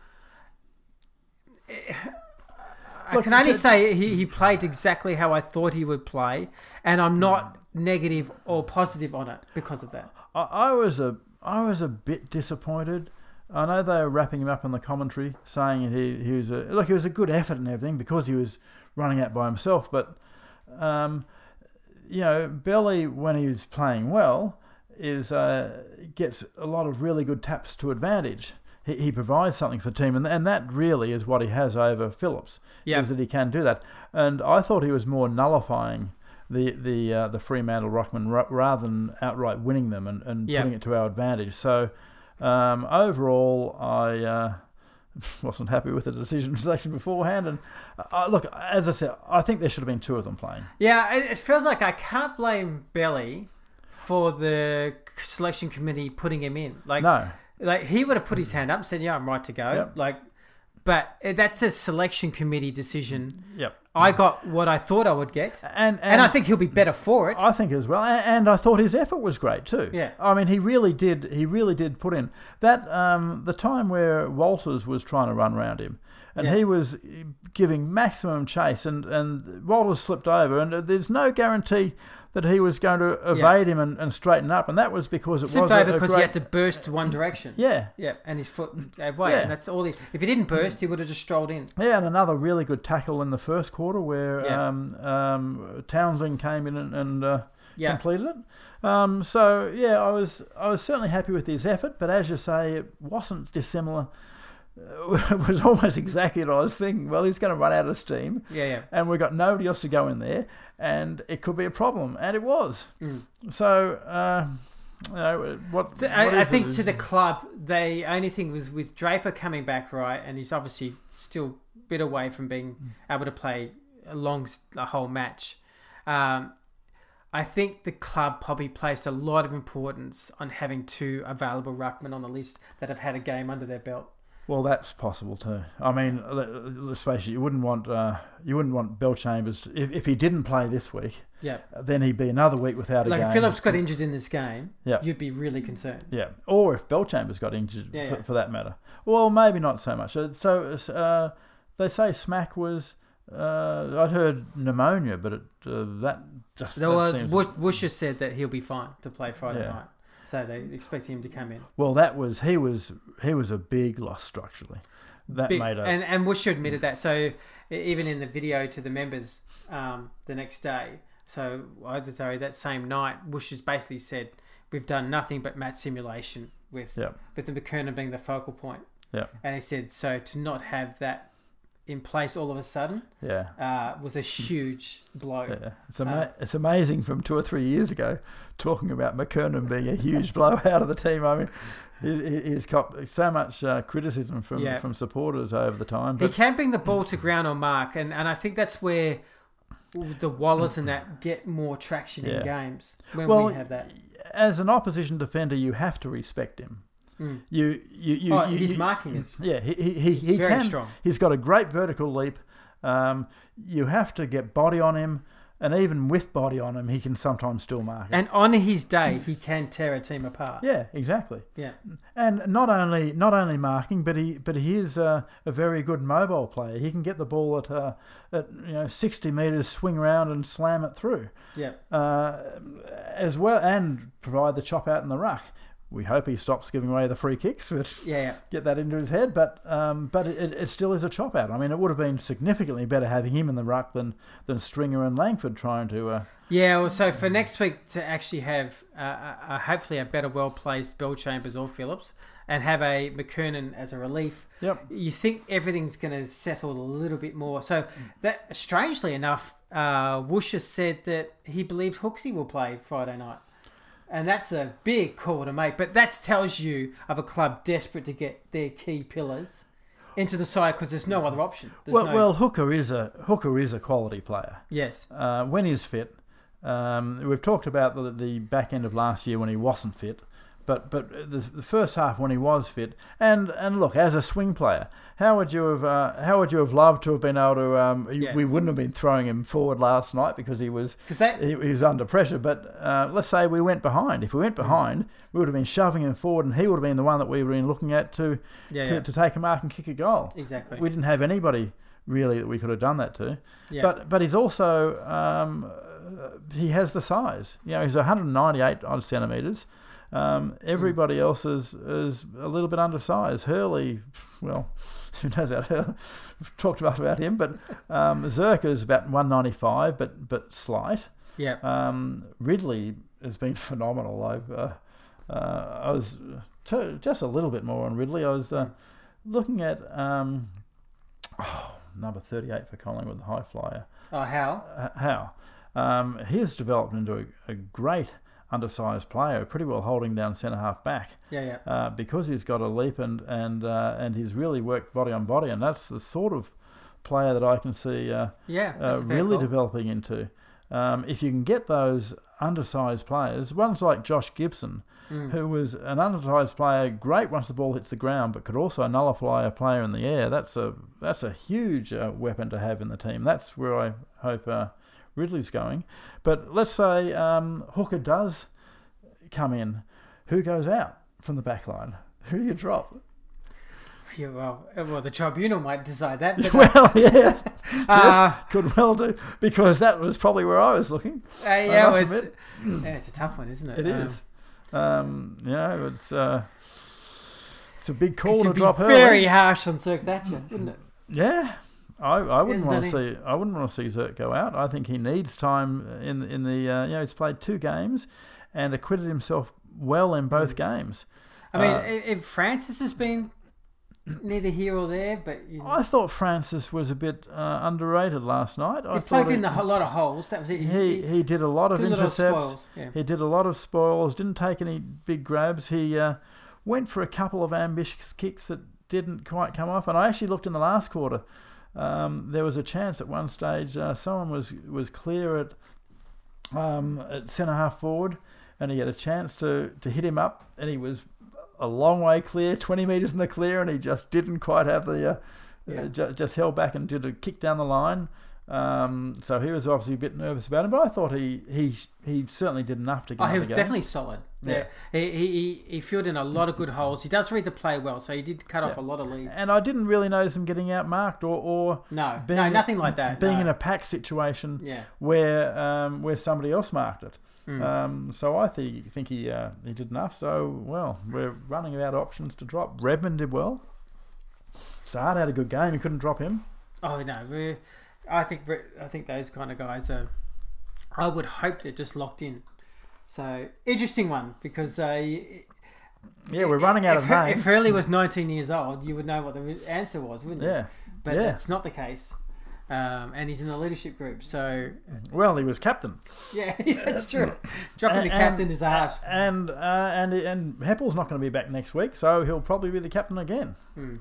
I Look, can only to- say he, he played exactly how I thought he would play, and I'm not negative or positive on it because of that. I, I was a I was a bit disappointed. I know they were wrapping him up in the commentary, saying he he was a look. It was a good effort and everything because he was running out by himself. But um, you know, Belly when he was playing well is uh, gets a lot of really good taps to advantage. He, he provides something for the team, and and that really is what he has over Phillips. Yeah. is that he can do that. And I thought he was more nullifying the the uh, the Fremantle ruckman ra- rather than outright winning them and, and Yeah. putting it to our advantage. So um, overall, I uh, wasn't happy with the decision selection beforehand. And uh, look, as I said, I think there should have been two of them playing. Yeah, it, it feels like I can't blame Belly for the selection committee putting him in. Like, No, like he would have put his hand up and said, "Yeah, I'm right to go." Yep. Like, but that's a selection committee decision. yep, I got what I thought I would get, and and, and, I think he'll be better for it. I think as well, A- and I thought his effort was great too. Yeah. I mean, he really did. He really did put in that um, the time where Walters was trying to run around him, and Yeah. he was giving maximum chase, and and Walters slipped over, and there's no guarantee that he was going to evade him and, and straighten up, and that was because it Slipped was a- over because great, he had to burst one direction. yeah. Yeah, and his foot gave way, Yeah. and that's all. He, if he didn't burst, he would have just strolled in. Yeah, and another really good tackle in the first quarter where Yeah. um, um, Townsend came in and, and uh, Yeah, completed it. Um, so yeah, I was I was certainly happy with his effort, but as you say, it wasn't dissimilar. It was almost exactly what I was thinking. Well, he's going to run out of steam, yeah, yeah. and we've got nobody else to go in there, and it could be a problem, and it was. Mm. So, uh, you know, what? So what I, I is it? think to the club, the only thing was with Draper coming back right, and he's obviously still a bit away from being able to play a long, a whole match. Um, I think the club probably placed a lot of importance on having two available ruckmen on the list that have had a game under their belt. Well, that's possible too. I mean, let, let's face it. You wouldn't want uh, you wouldn't want Bellchambers if, if he didn't play this week. Yeah, Then he'd be another week without a like game. if Phillips got injured in this game, Yeah. you'd be really concerned. Yeah, or if Bellchambers got injured, Yeah, for, yeah. for that matter. Well, maybe not so much. So, so uh, they say Smack was. Uh, I'd heard pneumonia, but it, uh, that just that No, Bush said that he'll be fine to play Friday Yeah. night, so they expect him to come in. well, that was he was he was a big loss structurally. That Big- made a and and Worcester admitted that. So even in the video to the members um, the next day, so either sorry that same night, Worcester's basically said we've done nothing but match simulation with Yeah. with the McKernan being the focal point. Yeah. and he said so to not have that in place all of a sudden yeah. uh, was a huge blow. Yeah, it's ama- Uh, it's amazing from two or three years ago, talking about McKernan being a huge blowout of the team. I mean, he, he- he's got so much uh, criticism from Yeah. from supporters over the time. He But can bring the ball to ground or mark, and, and I think that's where the Wallace and that get more traction Yeah. in games when Well, we have that. as an opposition defender, you have to respect him. Mm. You, you, you, Oh, you- his marking is Yeah, he, he, he, he very can. strong. He's got a great vertical leap. Um, you have to get body on him, and even with body on him, he can sometimes still mark it. And on his day, he can tear a team apart. yeah, exactly. Yeah. And not only not only marking, but he but he is a, a very good mobile player. He can get the ball at uh, at you know sixty meters, swing around and slam it through, Yeah. uh, as well, and provide the chop out in the ruck. We hope he stops giving away the free kicks, but Yeah. yeah. get that into his head. But um, but it, it still is a chop out. I mean, it would have been significantly better having him in the ruck than than Stringer and Langford trying to. Uh, Yeah, well, so for next week to actually have uh, uh, uh, hopefully a better, well placed Bellchambers or Phillips and have a McKernan as a relief, yep. you think everything's going to settle a little bit more. So that strangely enough, uh, Woosh has said that he believed Hooksy will play Friday night. And that's a big call to make, but that tells you of a club desperate to get their key pillars into the side because there's no other option. There's Well, no, well, Hooker is a Hooker is a quality player. yes, uh, when he's fit. Um, we've talked about the, the back end of last year when he wasn't fit, but but the, the first half when he was fit. And and look, as a swing player, how would you have uh, how would you have loved to have been able to? Um, Yeah. We wouldn't have been throwing him forward last night because he was that he, he was under pressure. But uh, let's say we went behind. If we went behind, we would have been shoving him forward, and he would have been the one that we were been looking at to yeah, to, yeah to take a mark and kick a goal. exactly. We didn't have anybody really that we could have done that to. yeah. But but he's also um, he has the size. You know, he's 198 odd centimeters. Um, everybody else is is a little bit undersized. Hurley, well, who knows about Hurley? We've talked about about him, but um, Zerka is about 195, but but slight. yeah. Um, Ridley has been phenomenal. I've uh, uh, I was t- just a little bit more on Ridley. I was uh, looking at um, oh, number 38 for Collingwood, the high flyer. Oh, Howe? Uh, Howe? Um, he's developed into a, a great undersized player, pretty well holding down centre half back Yeah, yeah. uh, because he's got a leap and and uh, and he's really worked body on body, and that's the sort of player that I can see uh, Yeah, uh, that's a fair really call. developing into. Um, if you can get those undersized players, ones like Josh Gibson, Mm. who was an undersized player, great once the ball hits the ground, but could also nullify a player in the air. That's a that's a huge uh, weapon to have in the team. That's where I hope uh, Ridley's going. But let's say um, Hooker does come in, who goes out from the back line? Who do you drop? Yeah, well, uh, well, the tribunal might decide that. But, well, yes, uh, could well do because that was probably where I was looking. uh, yeah, well, it's, yeah, it's a tough one, isn't it? It Um, is. Um, you know, it's uh, it's a big call to drop very early. harsh on Zerk-Thatcher, wouldn't it? Yeah, I, I wouldn't want he? to see I wouldn't want to see Zerk go out. I think he needs time in in the uh, you know he's played two games and acquitted himself well in both games. I mean, Uh, if Francis has been neither here or there, but you, I thought Francis was a bit uh, underrated last night. I he plugged he, in the, a lot of holes. That was it. he he did a lot of did a lot of intercepts. yeah. He did a lot of spoils. Didn't take any big grabs. He uh, went for a couple of ambitious kicks that didn't quite come off. And I actually looked in the last quarter. Um, there was a chance at one stage uh, someone was was clear at um, at centre half forward, and he had a chance to to hit him up, and he was a long way clear, twenty metres in the clear, and he just didn't quite have the. Uh, Yeah. uh, ju- just held back and did a kick down the line. Um, so he was obviously a bit nervous about it, but I thought he he he certainly did enough to get. Oh, he was definitely solid. Yeah, Yeah. He, he he he filled in a lot of good holes. He does read the play well, so he did cut off a lot of leads. And I didn't really notice him getting outmarked or or No, being no, nothing like that. being no. in a pack situation yeah. where um, where somebody else marked it. Mm. Um, so I think think he uh, he did enough. So well, we're running out of options to drop. Redman did well. Saad had a good game. You couldn't drop him. Oh no, I think I think those kind of guys are. I would hope they're just locked in. So interesting one because uh, Yeah, we're running out if, of names. If Hurley was 19 years old, you would know what the answer was, wouldn't you? Yeah, But yeah. it's not the case. Um, and he's in the leadership group, so Well, he was captain. yeah, that's true. Dropping the And- captain is a harsh. And uh, and and Heppell's not going to be back next week, so he'll probably be the captain again Hmm.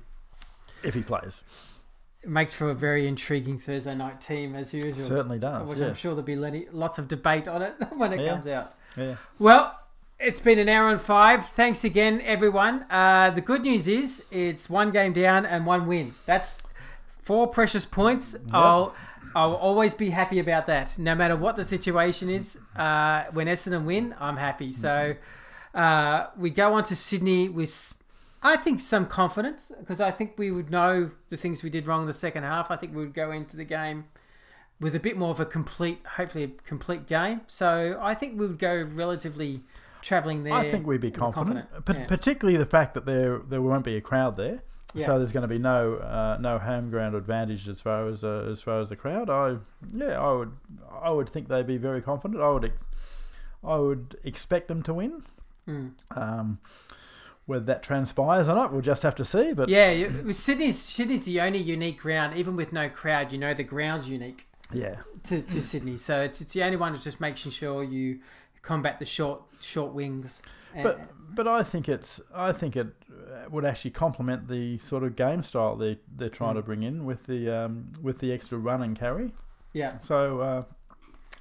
if he plays. It makes for a very intriguing Thursday night team as usual. Certainly does. which I'm sure there'll be lots of debate on it when it Yeah. comes out. Yeah. Well, it's been an hour and five. Thanks again, everyone. Uh, the good news is it's one game down and one win. That's four precious points. I'll I'll always be happy about that. No matter what the situation is, uh, when Essendon win, I'm happy. So uh, we go on to Sydney with, I think, some confidence because I think we would know the things we did wrong in the second half. I think we would go into the game with a bit more of a complete, hopefully a complete game. So I think we would go relatively travelling there. I think we'd be confident, confident, Pa- yeah. particularly the fact that there there won't be a crowd there. Yeah. So there's going to be no uh, no home ground advantage as far as uh, as far as the crowd. I yeah, I would I would think they'd be very confident. I would I would expect them to win. Mm. Um, whether that transpires or not, we'll just have to see. But Yeah, Sydney's Sydney's the only unique ground. Even with no crowd, you know the ground's unique yeah, to, to Sydney. So it's it's the only one that's just making sure you combat the short short wings. But but I think it's I think it uh, would actually complement the sort of game style they they're trying to Mm. bring in with the um, with the extra run and carry. yeah, So uh,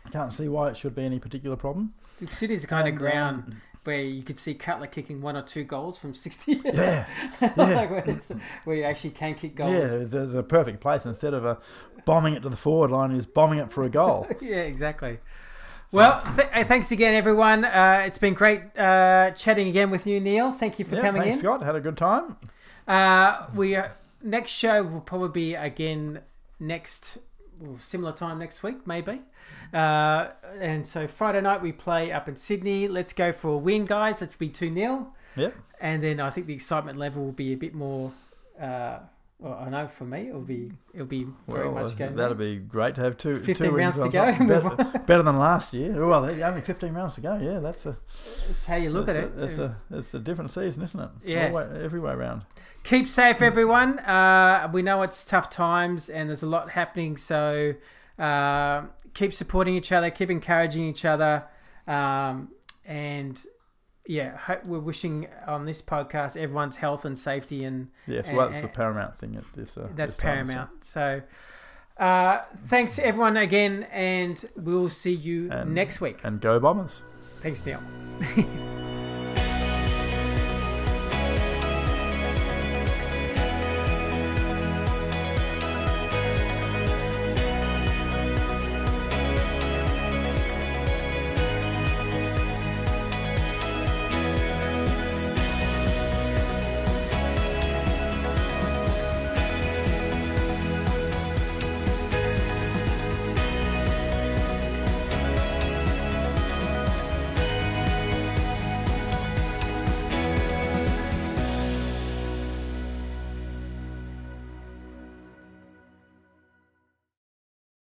I can't see why it should be any particular problem. Sydney's the kind And, of ground um, where you could see Cutler kicking one or two goals from sixty. yeah, like where, where you actually can kick goals. yeah, it's, it's a perfect place instead of uh, bombing it to the forward line, is bombing it for a goal. yeah, exactly. Well, th- uh, thanks again, everyone. Uh, it's been great uh, chatting again with you, Neil. Thank you for yeah, coming thanks, in. Scott. Had a good time. Uh, we next show will probably be again next well, similar time next week, maybe. Uh, and so Friday night we play up in Sydney. Let's go for a win, guys. Let's be two 0 Yep. and then I think the excitement level will be a bit more. Uh, well, I know for me it'll be it'll be very Well, much going. that'd be great to have two. 15 rounds to go. Better, better than last year. Well, only 15 rounds to go. Yeah, that's a That's how you look at a, it. It's a it's a different season, isn't it? Yes. Way, every way around. Keep safe, everyone. Uh, we know it's tough times and there's a lot happening, so uh, keep supporting each other, keep encouraging each other, um, and yeah, we're wishing on this podcast everyone's health and safety, and Yes, And- well, that's the paramount thing at this. Uh, that's this time, so- paramount. So, uh, thanks everyone again, and we'll see you And- next week. And go Bombers. Thanks, Neil.